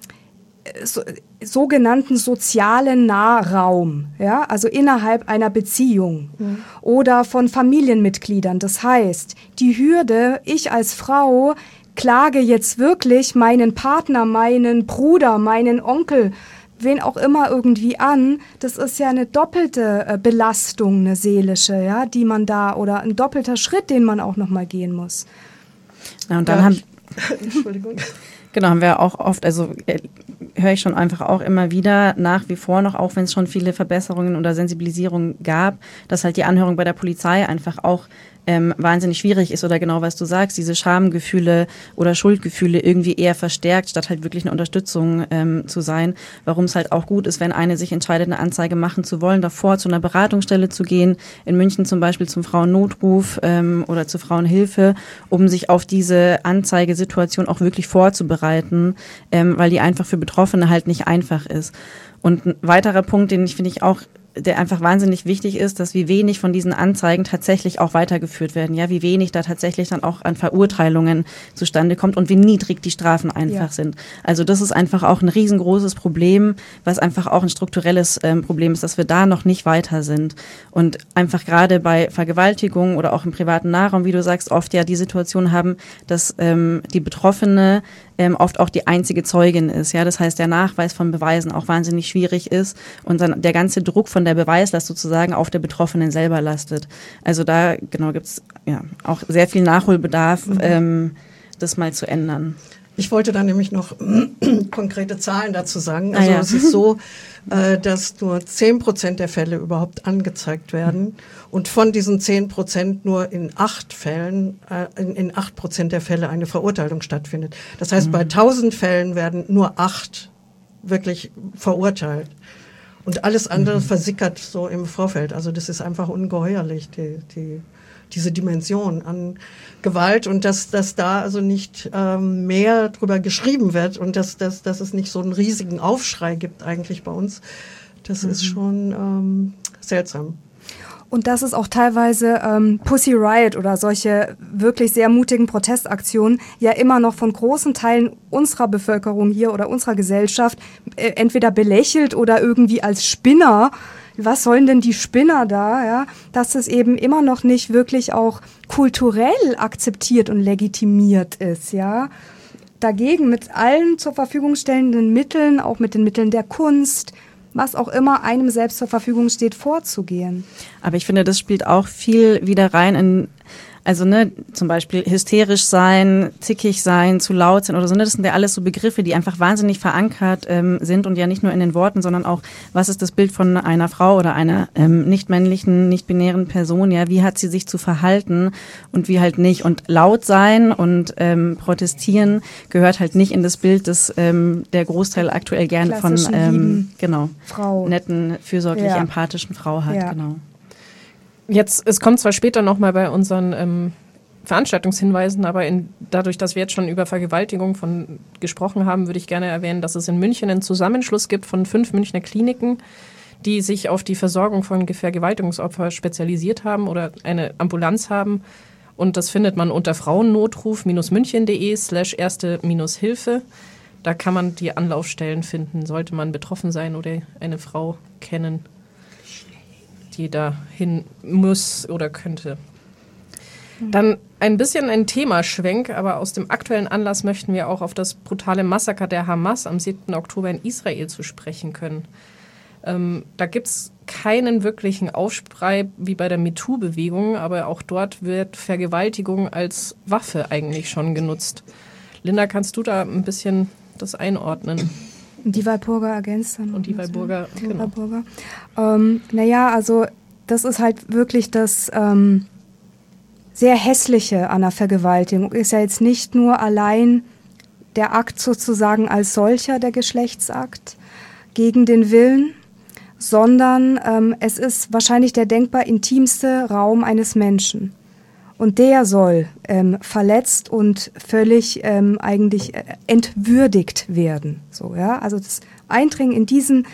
so, sogenannten sozialen Nahraum, ja, also innerhalb einer Beziehung mhm. oder von Familienmitgliedern. Das heißt, die Hürde, ich als Frau klage jetzt wirklich meinen Partner, meinen Bruder, meinen Onkel, wen auch immer irgendwie an, das ist ja eine doppelte äh, Belastung, eine seelische, ja, die man da oder ein doppelter Schritt, den man auch noch mal gehen muss. Ja, und dann ja, haben *laughs* Entschuldigung. Genau, haben wir auch oft, also äh, höre ich schon einfach auch immer wieder nach wie vor noch, auch wenn es schon viele Verbesserungen oder Sensibilisierungen gab, dass halt die Anhörung bei der Polizei einfach auch ähm, wahnsinnig schwierig ist oder genau was du sagst, diese Schamgefühle oder Schuldgefühle irgendwie eher verstärkt, statt halt wirklich eine Unterstützung ähm, zu sein. Warum es halt auch gut ist, wenn eine sich entscheidet, eine Anzeige machen zu wollen, davor zu einer Beratungsstelle zu gehen, in München zum Beispiel zum Frauennotruf ähm, oder zur Frauenhilfe, um sich auf diese Anzeigesituation auch wirklich vorzubereiten, ähm, weil die einfach für Betroffene halt nicht einfach ist. Und ein weiterer Punkt, den ich finde ich auch der einfach wahnsinnig wichtig ist, dass wie wenig von diesen Anzeigen tatsächlich auch weitergeführt werden, ja, wie wenig da tatsächlich dann auch an Verurteilungen zustande kommt und wie niedrig die Strafen einfach ja. sind. Also das ist einfach auch ein riesengroßes Problem, was einfach auch ein strukturelles ähm, Problem ist, dass wir da noch nicht weiter sind und einfach gerade bei Vergewaltigung oder auch im privaten Nahraum, wie du sagst, oft ja die Situation haben, dass ähm, die Betroffene ähm, oft auch die einzige Zeugin ist. Ja, das heißt, der Nachweis von Beweisen auch wahnsinnig schwierig ist und dann der ganze Druck von der Beweislast sozusagen auf der Betroffenen selber lastet. Also da genau gibt's ja auch sehr viel Nachholbedarf, mhm. ähm, das mal zu ändern. Ich wollte da nämlich noch *clears throat* konkrete Zahlen dazu sagen. Also ah, ja. es ist so, äh, dass nur zehn Prozent der Fälle überhaupt angezeigt werden und von diesen zehn Prozent nur in acht Fällen, äh, in, acht Prozent der Fälle eine Verurteilung stattfindet. Das heißt, mhm. bei tausend Fällen werden nur acht wirklich verurteilt. Und alles andere mhm. versickert so im Vorfeld. Also das ist einfach ungeheuerlich, die, die diese Dimension an Gewalt und dass, dass da also nicht ähm, mehr drüber geschrieben wird und dass, dass, dass es nicht so einen riesigen Aufschrei gibt eigentlich bei uns, das mhm. ist schon ähm, seltsam. Und das ist auch teilweise ähm, Pussy Riot oder solche wirklich sehr mutigen Protestaktionen ja immer noch von großen Teilen unserer Bevölkerung hier oder unserer Gesellschaft äh, entweder belächelt oder irgendwie als Spinner was sollen denn die Spinner da, ja, dass es eben immer noch nicht wirklich auch kulturell akzeptiert und legitimiert ist, ja. Dagegen mit allen zur Verfügung stellenden Mitteln, auch mit den Mitteln der Kunst, was auch immer einem selbst zur Verfügung steht, vorzugehen. Aber ich finde, das spielt auch viel wieder rein in Also ne, zum Beispiel hysterisch sein, zickig sein, zu laut sein oder so. Ne, das sind ja alles so Begriffe, die einfach wahnsinnig verankert ähm, sind und ja nicht nur in den Worten, sondern auch, was ist das Bild von einer Frau oder einer ähm, nicht männlichen, nicht binären Person? Ja, wie hat sie sich zu verhalten und wie halt nicht? Und laut sein und ähm, protestieren gehört halt nicht in das Bild, das ähm, der Großteil aktuell gerne von ähm, genau Frau. netten, fürsorglich Ja. empathischen Frau hat. Ja. Genau. Jetzt, es kommt zwar später nochmal bei unseren ähm, Veranstaltungshinweisen, aber in, dadurch, dass wir jetzt schon über Vergewaltigung von, gesprochen haben, würde ich gerne erwähnen, dass es in München einen Zusammenschluss gibt von fünf Münchner Kliniken, die sich auf die Versorgung von Vergewaltigungsopfern spezialisiert haben oder eine Ambulanz haben. Und das findet man unter frauennotruf-münchen.de slash erste-hilfe. Da kann man die Anlaufstellen finden, sollte man betroffen sein oder eine Frau kennen die da hin muss oder könnte. Dann ein bisschen ein Themaschwenk, aber aus dem aktuellen Anlass möchten wir auch auf das brutale Massaker der Hamas am 7. Oktober in Israel zu sprechen können. Ähm, da gibt es keinen wirklichen Aufschrei wie bei der MeToo-Bewegung, aber auch dort wird Vergewaltigung als Waffe eigentlich schon genutzt. Linda, kannst du da ein bisschen das einordnen? Die Walpurga ergänzt dann. Und die Walburger, ja? genau. Walpurga. Ähm, naja, also das ist halt wirklich das ähm, sehr hässliche an der Vergewaltigung. Ist ja jetzt nicht nur allein der Akt sozusagen als solcher, der Geschlechtsakt, gegen den Willen, sondern ähm, es ist wahrscheinlich der denkbar intimste Raum eines Menschen. Und der soll ähm, verletzt und völlig ähm, eigentlich äh, entwürdigt werden. So, ja? Also das Eindringen in diesen,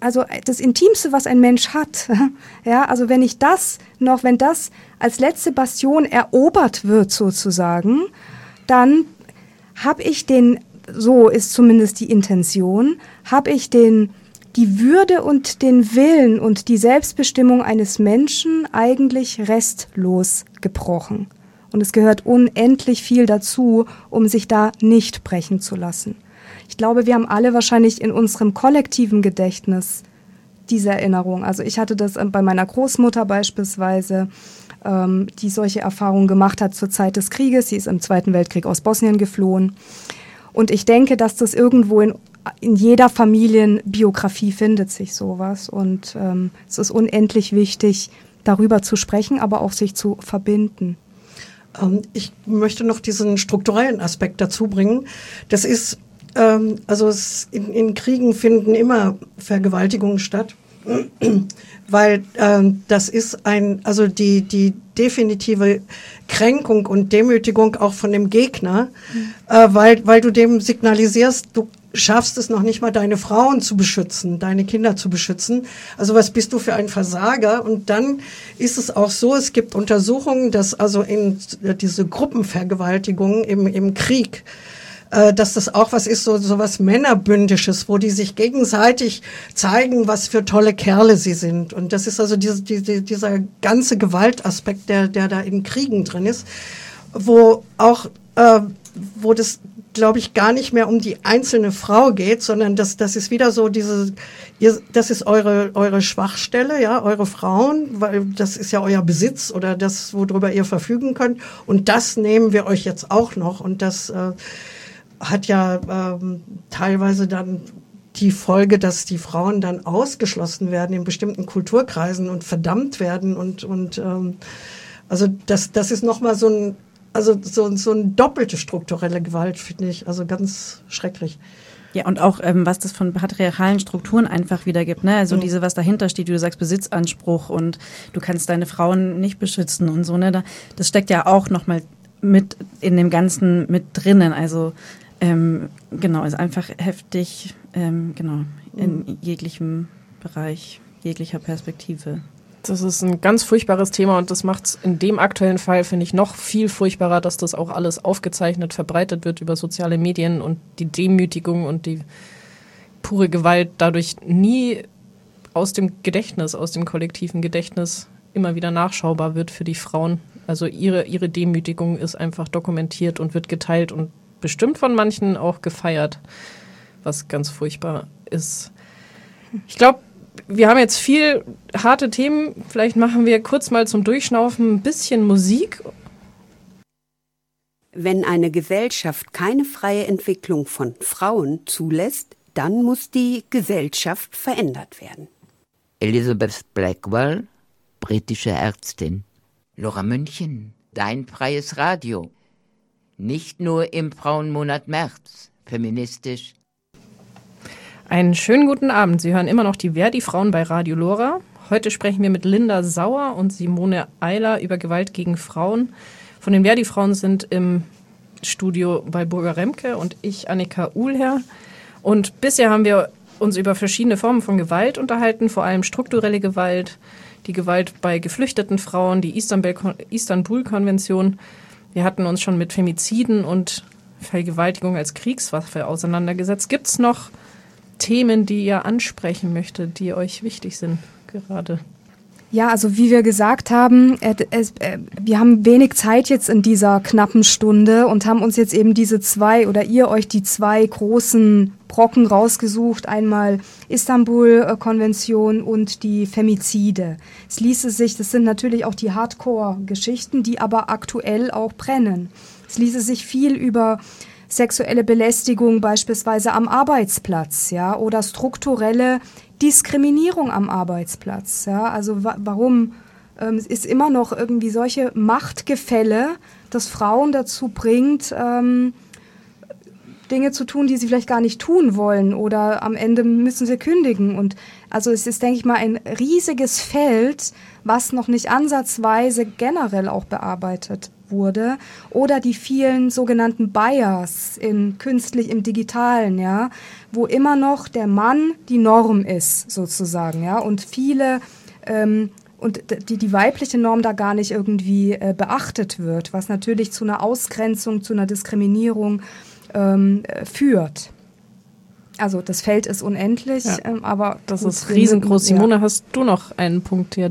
also äh, das Intimste, was ein Mensch hat. *laughs* ja, also wenn ich das noch, wenn das als letzte Bastion erobert wird sozusagen, dann habe ich den, so ist zumindest die Intention, habe ich den die Würde und den Willen und die Selbstbestimmung eines Menschen eigentlich restlos gebrochen. Und es gehört unendlich viel dazu, um sich da nicht brechen zu lassen. Ich glaube, wir haben alle wahrscheinlich in unserem kollektiven Gedächtnis diese Erinnerung. Also ich hatte das bei meiner Großmutter beispielsweise, ähm, die solche Erfahrungen gemacht hat zur Zeit des Krieges. Sie ist im Zweiten Weltkrieg aus Bosnien geflohen. Und ich denke, dass das irgendwo in, in jeder Familienbiografie findet sich sowas. Und ähm, es ist unendlich wichtig, darüber zu sprechen, aber auch sich zu verbinden. Ähm, ich möchte noch diesen strukturellen Aspekt dazu bringen. Das ist, ähm, also es, in, in Kriegen finden immer Vergewaltigungen statt, *clears throat* weil ähm, das ist ein, also die, die definitive Kränkung und Demütigung auch von dem Gegner, äh, weil, weil du dem signalisierst, du schaffst es noch nicht mal, deine Frauen zu beschützen, deine Kinder zu beschützen. Also was bist du für ein Versager? Und dann ist es auch so, es gibt Untersuchungen, dass also in äh, diese Gruppenvergewaltigungen im, im Krieg, äh, dass das auch was ist, so, so was Männerbündisches, wo die sich gegenseitig zeigen, was für tolle Kerle sie sind. Und das ist also diese, diese, dieser ganze Gewaltaspekt, der, der da in Kriegen drin ist, wo auch, äh, wo das glaube ich, gar nicht mehr um die einzelne Frau geht, sondern das, das ist wieder so diese, ihr, das ist eure, eure Schwachstelle, ja, eure Frauen, weil das ist ja euer Besitz oder das, worüber ihr verfügen könnt. Und das nehmen wir euch jetzt auch noch. Und das äh, hat ja ähm, teilweise dann die Folge, dass die Frauen dann ausgeschlossen werden in bestimmten Kulturkreisen und verdammt werden und, und ähm, also das, das ist nochmal so ein also so, so eine doppelte strukturelle Gewalt, finde ich. Also ganz schrecklich. Ja, und auch, ähm, was das von patriarchalen Strukturen einfach wieder gibt, ne? Also mhm. diese, was dahinter steht, wie du sagst, Besitzanspruch und du kannst deine Frauen nicht beschützen und so, ne? Da, das steckt ja auch nochmal mit in dem Ganzen mit drinnen. Also ähm, genau, ist einfach heftig, ähm, genau, in mhm. jeglichem Bereich, jeglicher Perspektive. Das ist ein ganz furchtbares Thema und das macht es in dem aktuellen Fall, finde ich, noch viel furchtbarer, dass das auch alles aufgezeichnet, verbreitet wird über soziale Medien und die Demütigung und die pure Gewalt dadurch nie aus dem Gedächtnis, aus dem kollektiven Gedächtnis immer wieder nachschaubar wird für die Frauen. Also ihre, ihre Demütigung ist einfach dokumentiert und wird geteilt und bestimmt von manchen auch gefeiert, was ganz furchtbar ist. Ich glaube, wir haben jetzt viel harte Themen. Vielleicht machen wir kurz mal zum Durchschnaufen ein bisschen Musik. Wenn eine Gesellschaft keine freie Entwicklung von Frauen zulässt, dann muss die Gesellschaft verändert werden. Elizabeth Blackwell, britische Ärztin. Laura München, dein freies Radio. Nicht nur im Frauenmonat März, feministisch. Einen schönen guten Abend. Sie hören immer noch die Verdi Frauen bei Radio Lora. Heute sprechen wir mit Linda Sauer und Simone Eiler über Gewalt gegen Frauen. Von den Verdi Frauen sind im Studio bei Burger Remke und ich Annika Uhlherr. Und bisher haben wir uns über verschiedene Formen von Gewalt unterhalten, vor allem strukturelle Gewalt, die Gewalt bei geflüchteten Frauen, die Istanbul-Konvention. Wir hatten uns schon mit Femiziden und Vergewaltigung als Kriegswaffe auseinandergesetzt. Gibt es noch Themen, die ihr ansprechen möchtet, die euch wichtig sind gerade? Ja, also wie wir gesagt haben, äh, äh, wir haben wenig Zeit jetzt in dieser knappen Stunde und haben uns jetzt eben diese zwei oder ihr euch die zwei großen Brocken rausgesucht. Einmal Istanbul-Konvention und die Femizide. Es ließe sich, das sind natürlich auch die Hardcore-Geschichten, die aber aktuell auch brennen. Es ließe sich viel über sexuelle Belästigung beispielsweise am Arbeitsplatz, ja, oder strukturelle Diskriminierung am Arbeitsplatz. Ja? Also wa warum ähm, ist immer noch irgendwie solche Machtgefälle, das Frauen dazu bringt, ähm, Dinge zu tun, die sie vielleicht gar nicht tun wollen oder am Ende müssen sie kündigen. Und also es ist, denke ich mal, ein riesiges Feld, was noch nicht ansatzweise generell auch bearbeitet wurde oder die vielen sogenannten Bias in künstlich im digitalen, ja, wo immer noch der Mann die Norm ist sozusagen, ja, und viele ähm, und die, die weibliche Norm da gar nicht irgendwie äh, beachtet wird, was natürlich zu einer Ausgrenzung, zu einer Diskriminierung ähm, äh, führt. Also das Feld ist unendlich, ja. ähm, aber das ist riesengroß. Simone, hast du noch einen Punkt, der,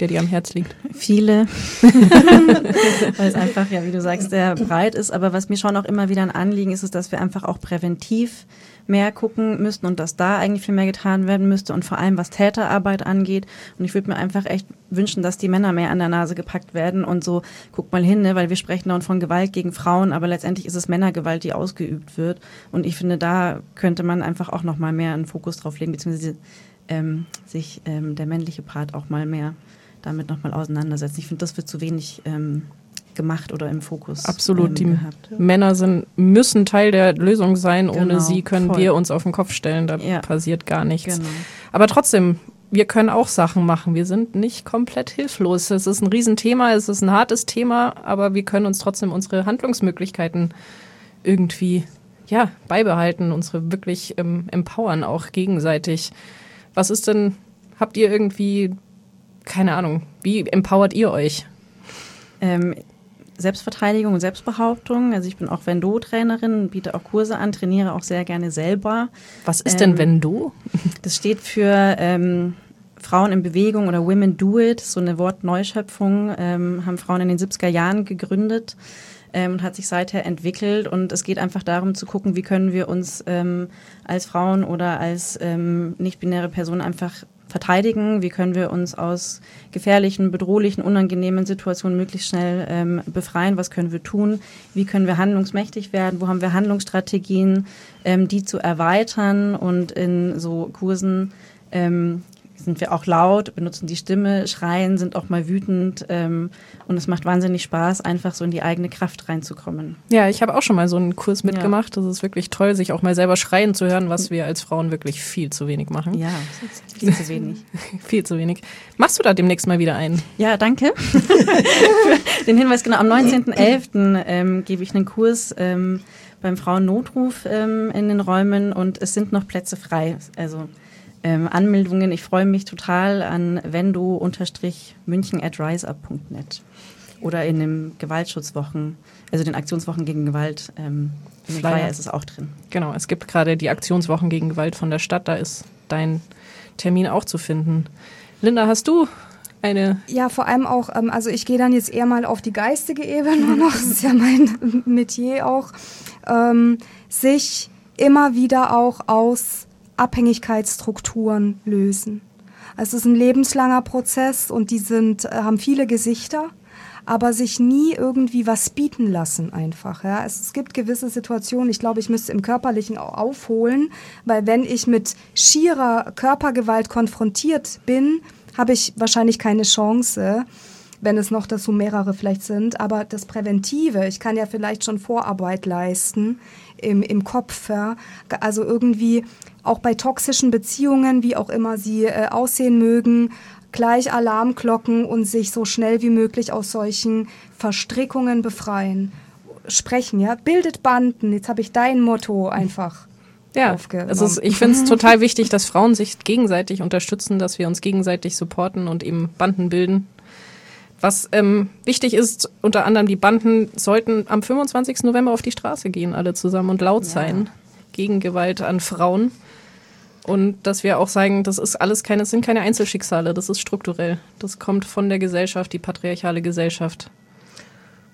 der dir am Herz liegt? Viele, *laughs* weil es einfach, ja, wie du sagst, sehr breit ist. Aber was mir schon auch immer wieder ein Anliegen ist, ist, dass wir einfach auch präventiv mehr gucken müssten und dass da eigentlich viel mehr getan werden müsste und vor allem was Täterarbeit angeht. Und ich würde mir einfach echt wünschen, dass die Männer mehr an der Nase gepackt werden und so, guck mal hin, ne, weil wir sprechen dann von Gewalt gegen Frauen, aber letztendlich ist es Männergewalt, die ausgeübt wird. Und ich finde, da könnte man einfach auch noch mal mehr einen Fokus drauf legen, beziehungsweise ähm, sich ähm, der männliche Part auch mal mehr damit nochmal auseinandersetzen. Ich finde, das wird zu wenig ähm, gemacht oder im Fokus. Absolut. Ähm, die. Männer sind, müssen Teil der Lösung sein. Ohne genau, sie können voll. wir uns auf den Kopf stellen. Da ja. passiert gar nichts. Genau. Aber trotzdem, wir können auch Sachen machen. Wir sind nicht komplett hilflos. Es ist ein Riesenthema, es ist ein hartes Thema, aber wir können uns trotzdem unsere Handlungsmöglichkeiten irgendwie ja, beibehalten, unsere wirklich ähm, empowern auch gegenseitig. Was ist denn, habt ihr irgendwie keine Ahnung, wie empowert ihr euch? Ähm, Selbstverteidigung und Selbstbehauptung. Also ich bin auch Vendo-Trainerin, biete auch Kurse an, trainiere auch sehr gerne selber. Was ist ähm, denn Vendo? Das steht für ähm, Frauen in Bewegung oder Women Do It, so eine Wortneuschöpfung, ähm, haben Frauen in den 70er Jahren gegründet ähm, und hat sich seither entwickelt. Und es geht einfach darum zu gucken, wie können wir uns ähm, als Frauen oder als ähm, nicht-binäre Personen einfach verteidigen, wie können wir uns aus gefährlichen, bedrohlichen, unangenehmen Situationen möglichst schnell ähm, befreien, was können wir tun, wie können wir handlungsmächtig werden, wo haben wir Handlungsstrategien, ähm, die zu erweitern und in so Kursen ähm, sind wir auch laut, benutzen die Stimme, schreien, sind auch mal wütend ähm, und es macht wahnsinnig Spaß, einfach so in die eigene Kraft reinzukommen. Ja, ich habe auch schon mal so einen Kurs mitgemacht. Ja. Das ist wirklich toll, sich auch mal selber schreien zu hören, was wir als Frauen wirklich viel zu wenig machen. Ja, viel zu wenig. *laughs* viel zu wenig. Machst du da demnächst mal wieder einen? Ja, danke. *laughs* den Hinweis, genau, am 19.11. Ähm, gebe ich einen Kurs ähm, beim Frauennotruf ähm, in den Räumen und es sind noch Plätze frei. Also ähm, Anmeldungen. Ich freue mich total an wendo-münchen at riseup.net oder in den Gewaltschutzwochen, also den Aktionswochen gegen Gewalt. Ähm, Im Flyer ist es auch drin. Genau, es gibt gerade die Aktionswochen gegen Gewalt von der Stadt. Da ist dein Termin auch zu finden. Linda, hast du eine? Ja, vor allem auch, ähm, also ich gehe dann jetzt eher mal auf die geistige Ebene *laughs* noch. Das ist ja mein Metier auch. Ähm, sich immer wieder auch aus Abhängigkeitsstrukturen lösen. Es ist ein lebenslanger Prozess und die sind, äh, haben viele Gesichter aber sich nie irgendwie was bieten lassen einfach. Ja. Es, es gibt gewisse Situationen, ich glaube, ich müsste im Körperlichen auch aufholen, weil wenn ich mit schierer Körpergewalt konfrontiert bin, habe ich wahrscheinlich keine Chance wenn es noch dazu mehrere vielleicht sind. Aber das Präventive, ich kann ja vielleicht schon Vorarbeit leisten im, im Kopf. Ja. Also irgendwie auch bei toxischen Beziehungen, wie auch immer sie äh, aussehen mögen, gleich Alarmglocken und sich so schnell wie möglich aus solchen Verstrickungen befreien. Sprechen, ja. Bildet Banden. Jetzt habe ich dein Motto einfach. Ja, also ich finde es total wichtig, dass Frauen sich gegenseitig unterstützen, dass wir uns gegenseitig supporten und eben Banden bilden. Was ähm, wichtig ist, unter anderem die Banden sollten am 25. November auf die Straße gehen, alle zusammen und laut sein gegen Gewalt an Frauen. Und dass wir auch sagen, das ist alles keine, das sind keine Einzelschicksale, das ist strukturell. Das kommt von der Gesellschaft, die patriarchale Gesellschaft.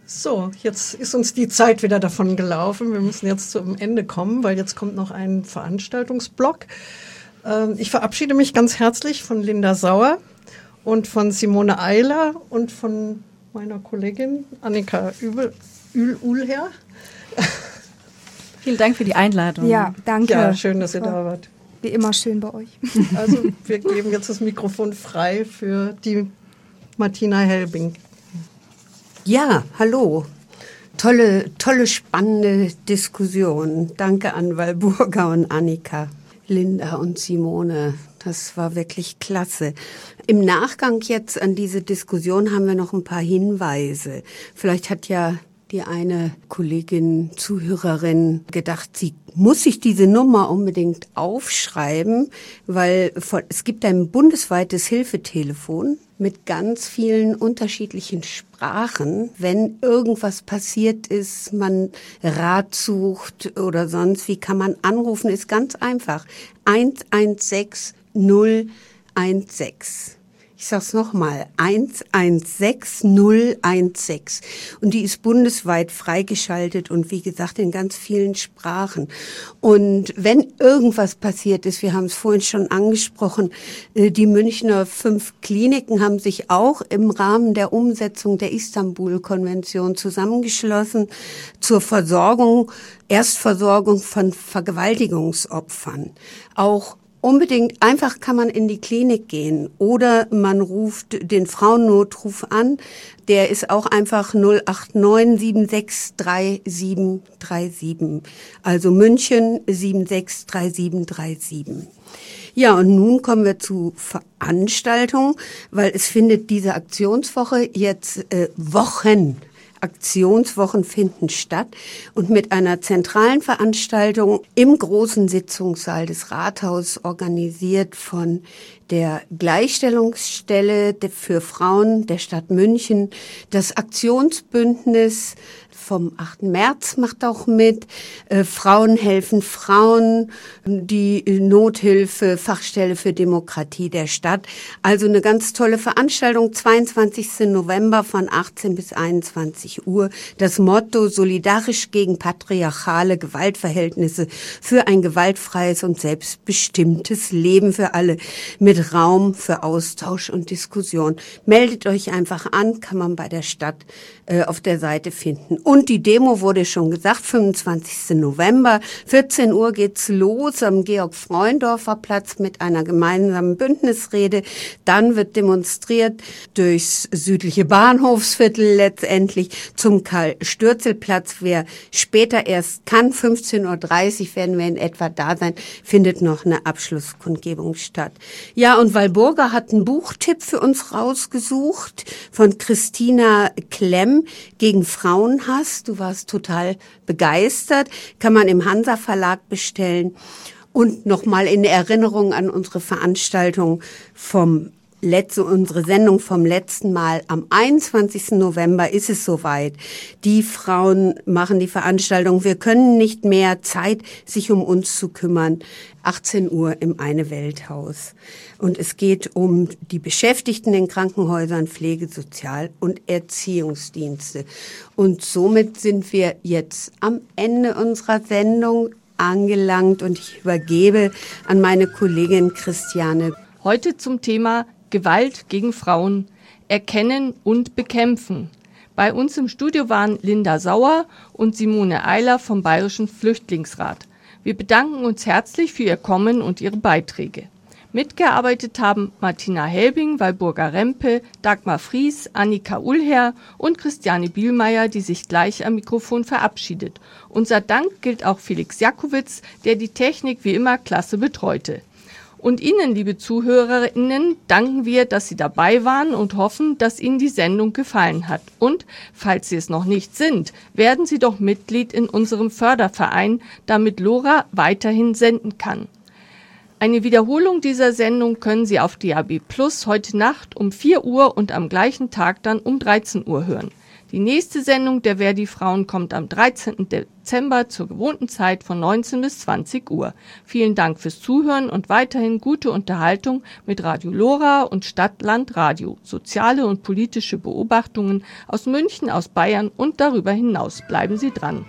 So, jetzt ist uns die Zeit wieder davon gelaufen. Wir müssen jetzt zum Ende kommen, weil jetzt kommt noch ein Veranstaltungsblock. Ähm, ich verabschiede mich ganz herzlich von Linda Sauer und von Simone Eiler und von meiner Kollegin Annika Übel, Ül Ulher. Vielen Dank für die Einladung. Ja, danke. Ja, schön, dass ihr da wart. Wie immer schön bei euch. *laughs* Also wir geben jetzt das Mikrofon frei für die Martina Helbing. Ja, hallo. Tolle, tolle, spannende Diskussion. Danke an Walburga und Annika, Linda und Simone. Das war wirklich klasse. Im Nachgang jetzt an diese Diskussion haben wir noch ein paar Hinweise. Vielleicht hat ja die eine Kollegin, Zuhörerin gedacht, sie muss sich diese Nummer unbedingt aufschreiben, weil es gibt ein bundesweites Hilfetelefon mit ganz vielen unterschiedlichen Sprachen. Wenn irgendwas passiert ist, man Rat sucht oder sonst wie, kann man anrufen, ist ganz einfach. 116 016. Ich sag's nochmal, 116016. Und die ist bundesweit freigeschaltet und wie gesagt in ganz vielen Sprachen. Und wenn irgendwas passiert ist, wir haben es vorhin schon angesprochen, äh, die Münchner fünf Kliniken haben sich auch im Rahmen der Umsetzung der Istanbul-Konvention zusammengeschlossen zur Versorgung Erstversorgung von Vergewaltigungsopfern. Auch Unbedingt, einfach kann man in die Klinik gehen oder man ruft den Frauennotruf an. Der ist auch einfach 089 763737. Also München 763737. Ja, und nun kommen wir zu Veranstaltungen, weil es findet diese Aktionswoche jetzt äh, Wochen Aktionswochen finden statt und mit einer zentralen Veranstaltung im großen Sitzungssaal des Rathauses organisiert von der Gleichstellungsstelle für Frauen der Stadt München, das Aktionsbündnis vom 8. März macht auch mit. Äh, Frauen helfen Frauen, die Nothilfe, Fachstelle für Demokratie der Stadt. Also eine ganz tolle Veranstaltung, 22. November von 18 bis 21 Uhr. Das Motto solidarisch gegen patriarchale Gewaltverhältnisse für ein gewaltfreies und selbstbestimmtes Leben für alle mit Raum für Austausch und Diskussion. Meldet euch einfach an, kann man bei der Stadt äh, auf der Seite finden. Und die Demo wurde schon gesagt, 25. November, 14 Uhr geht's los am Georg-Freundorfer Platz mit einer gemeinsamen Bündnisrede. Dann wird demonstriert durchs südliche Bahnhofsviertel letztendlich zum Karl-Stürzel-Platz. Wer später erst kann, 15.30 Uhr werden wir in etwa da sein, findet noch eine Abschlusskundgebung statt. Ja, und Walburga hat einen Buchtipp für uns rausgesucht von Christina Klemm gegen Frauenhass. Du warst total begeistert. Kann man im Hansa Verlag bestellen. Und nochmal in Erinnerung an unsere Veranstaltung vom letzte, unsere Sendung vom letzten Mal. Am 21. November ist es soweit. Die Frauen machen die Veranstaltung. Wir können nicht mehr Zeit, sich um uns zu kümmern. 18 Uhr im Eine Welthaus. Und es geht um die Beschäftigten in Krankenhäusern, Pflege, Sozial- und Erziehungsdienste. Und somit sind wir jetzt am Ende unserer Sendung angelangt und ich übergebe an meine Kollegin Christiane Heute zum Thema Gewalt gegen Frauen, erkennen und bekämpfen. Bei uns im Studio waren Linda Sauer und Simone Eiler vom Bayerischen Flüchtlingsrat. Wir bedanken uns herzlich für Ihr Kommen und Ihre Beiträge. Mitgearbeitet haben Martina Helbing, Walburga Rempe, Dagmar Fries, Annika Ullherr und Christiane Bielmeier, die sich gleich am Mikrofon verabschiedet. Unser Dank gilt auch Felix Jakowitz, der die Technik wie immer klasse betreute. Und Ihnen, liebe Zuhörerinnen, danken wir, dass Sie dabei waren und hoffen, dass Ihnen die Sendung gefallen hat. Und falls Sie es noch nicht sind, werden Sie doch Mitglied in unserem Förderverein, damit Lora weiterhin senden kann. Eine Wiederholung dieser Sendung können Sie auf DAB Plus heute Nacht um 4 Uhr und am gleichen Tag dann um 13 Uhr hören. Die nächste Sendung der Verdi Frauen kommt am 13. Dezember zur gewohnten Zeit von 19 bis 20 Uhr. Vielen Dank fürs Zuhören und weiterhin gute Unterhaltung mit Radio Lora und Stadtland Radio. Soziale und politische Beobachtungen aus München, aus Bayern und darüber hinaus. Bleiben Sie dran.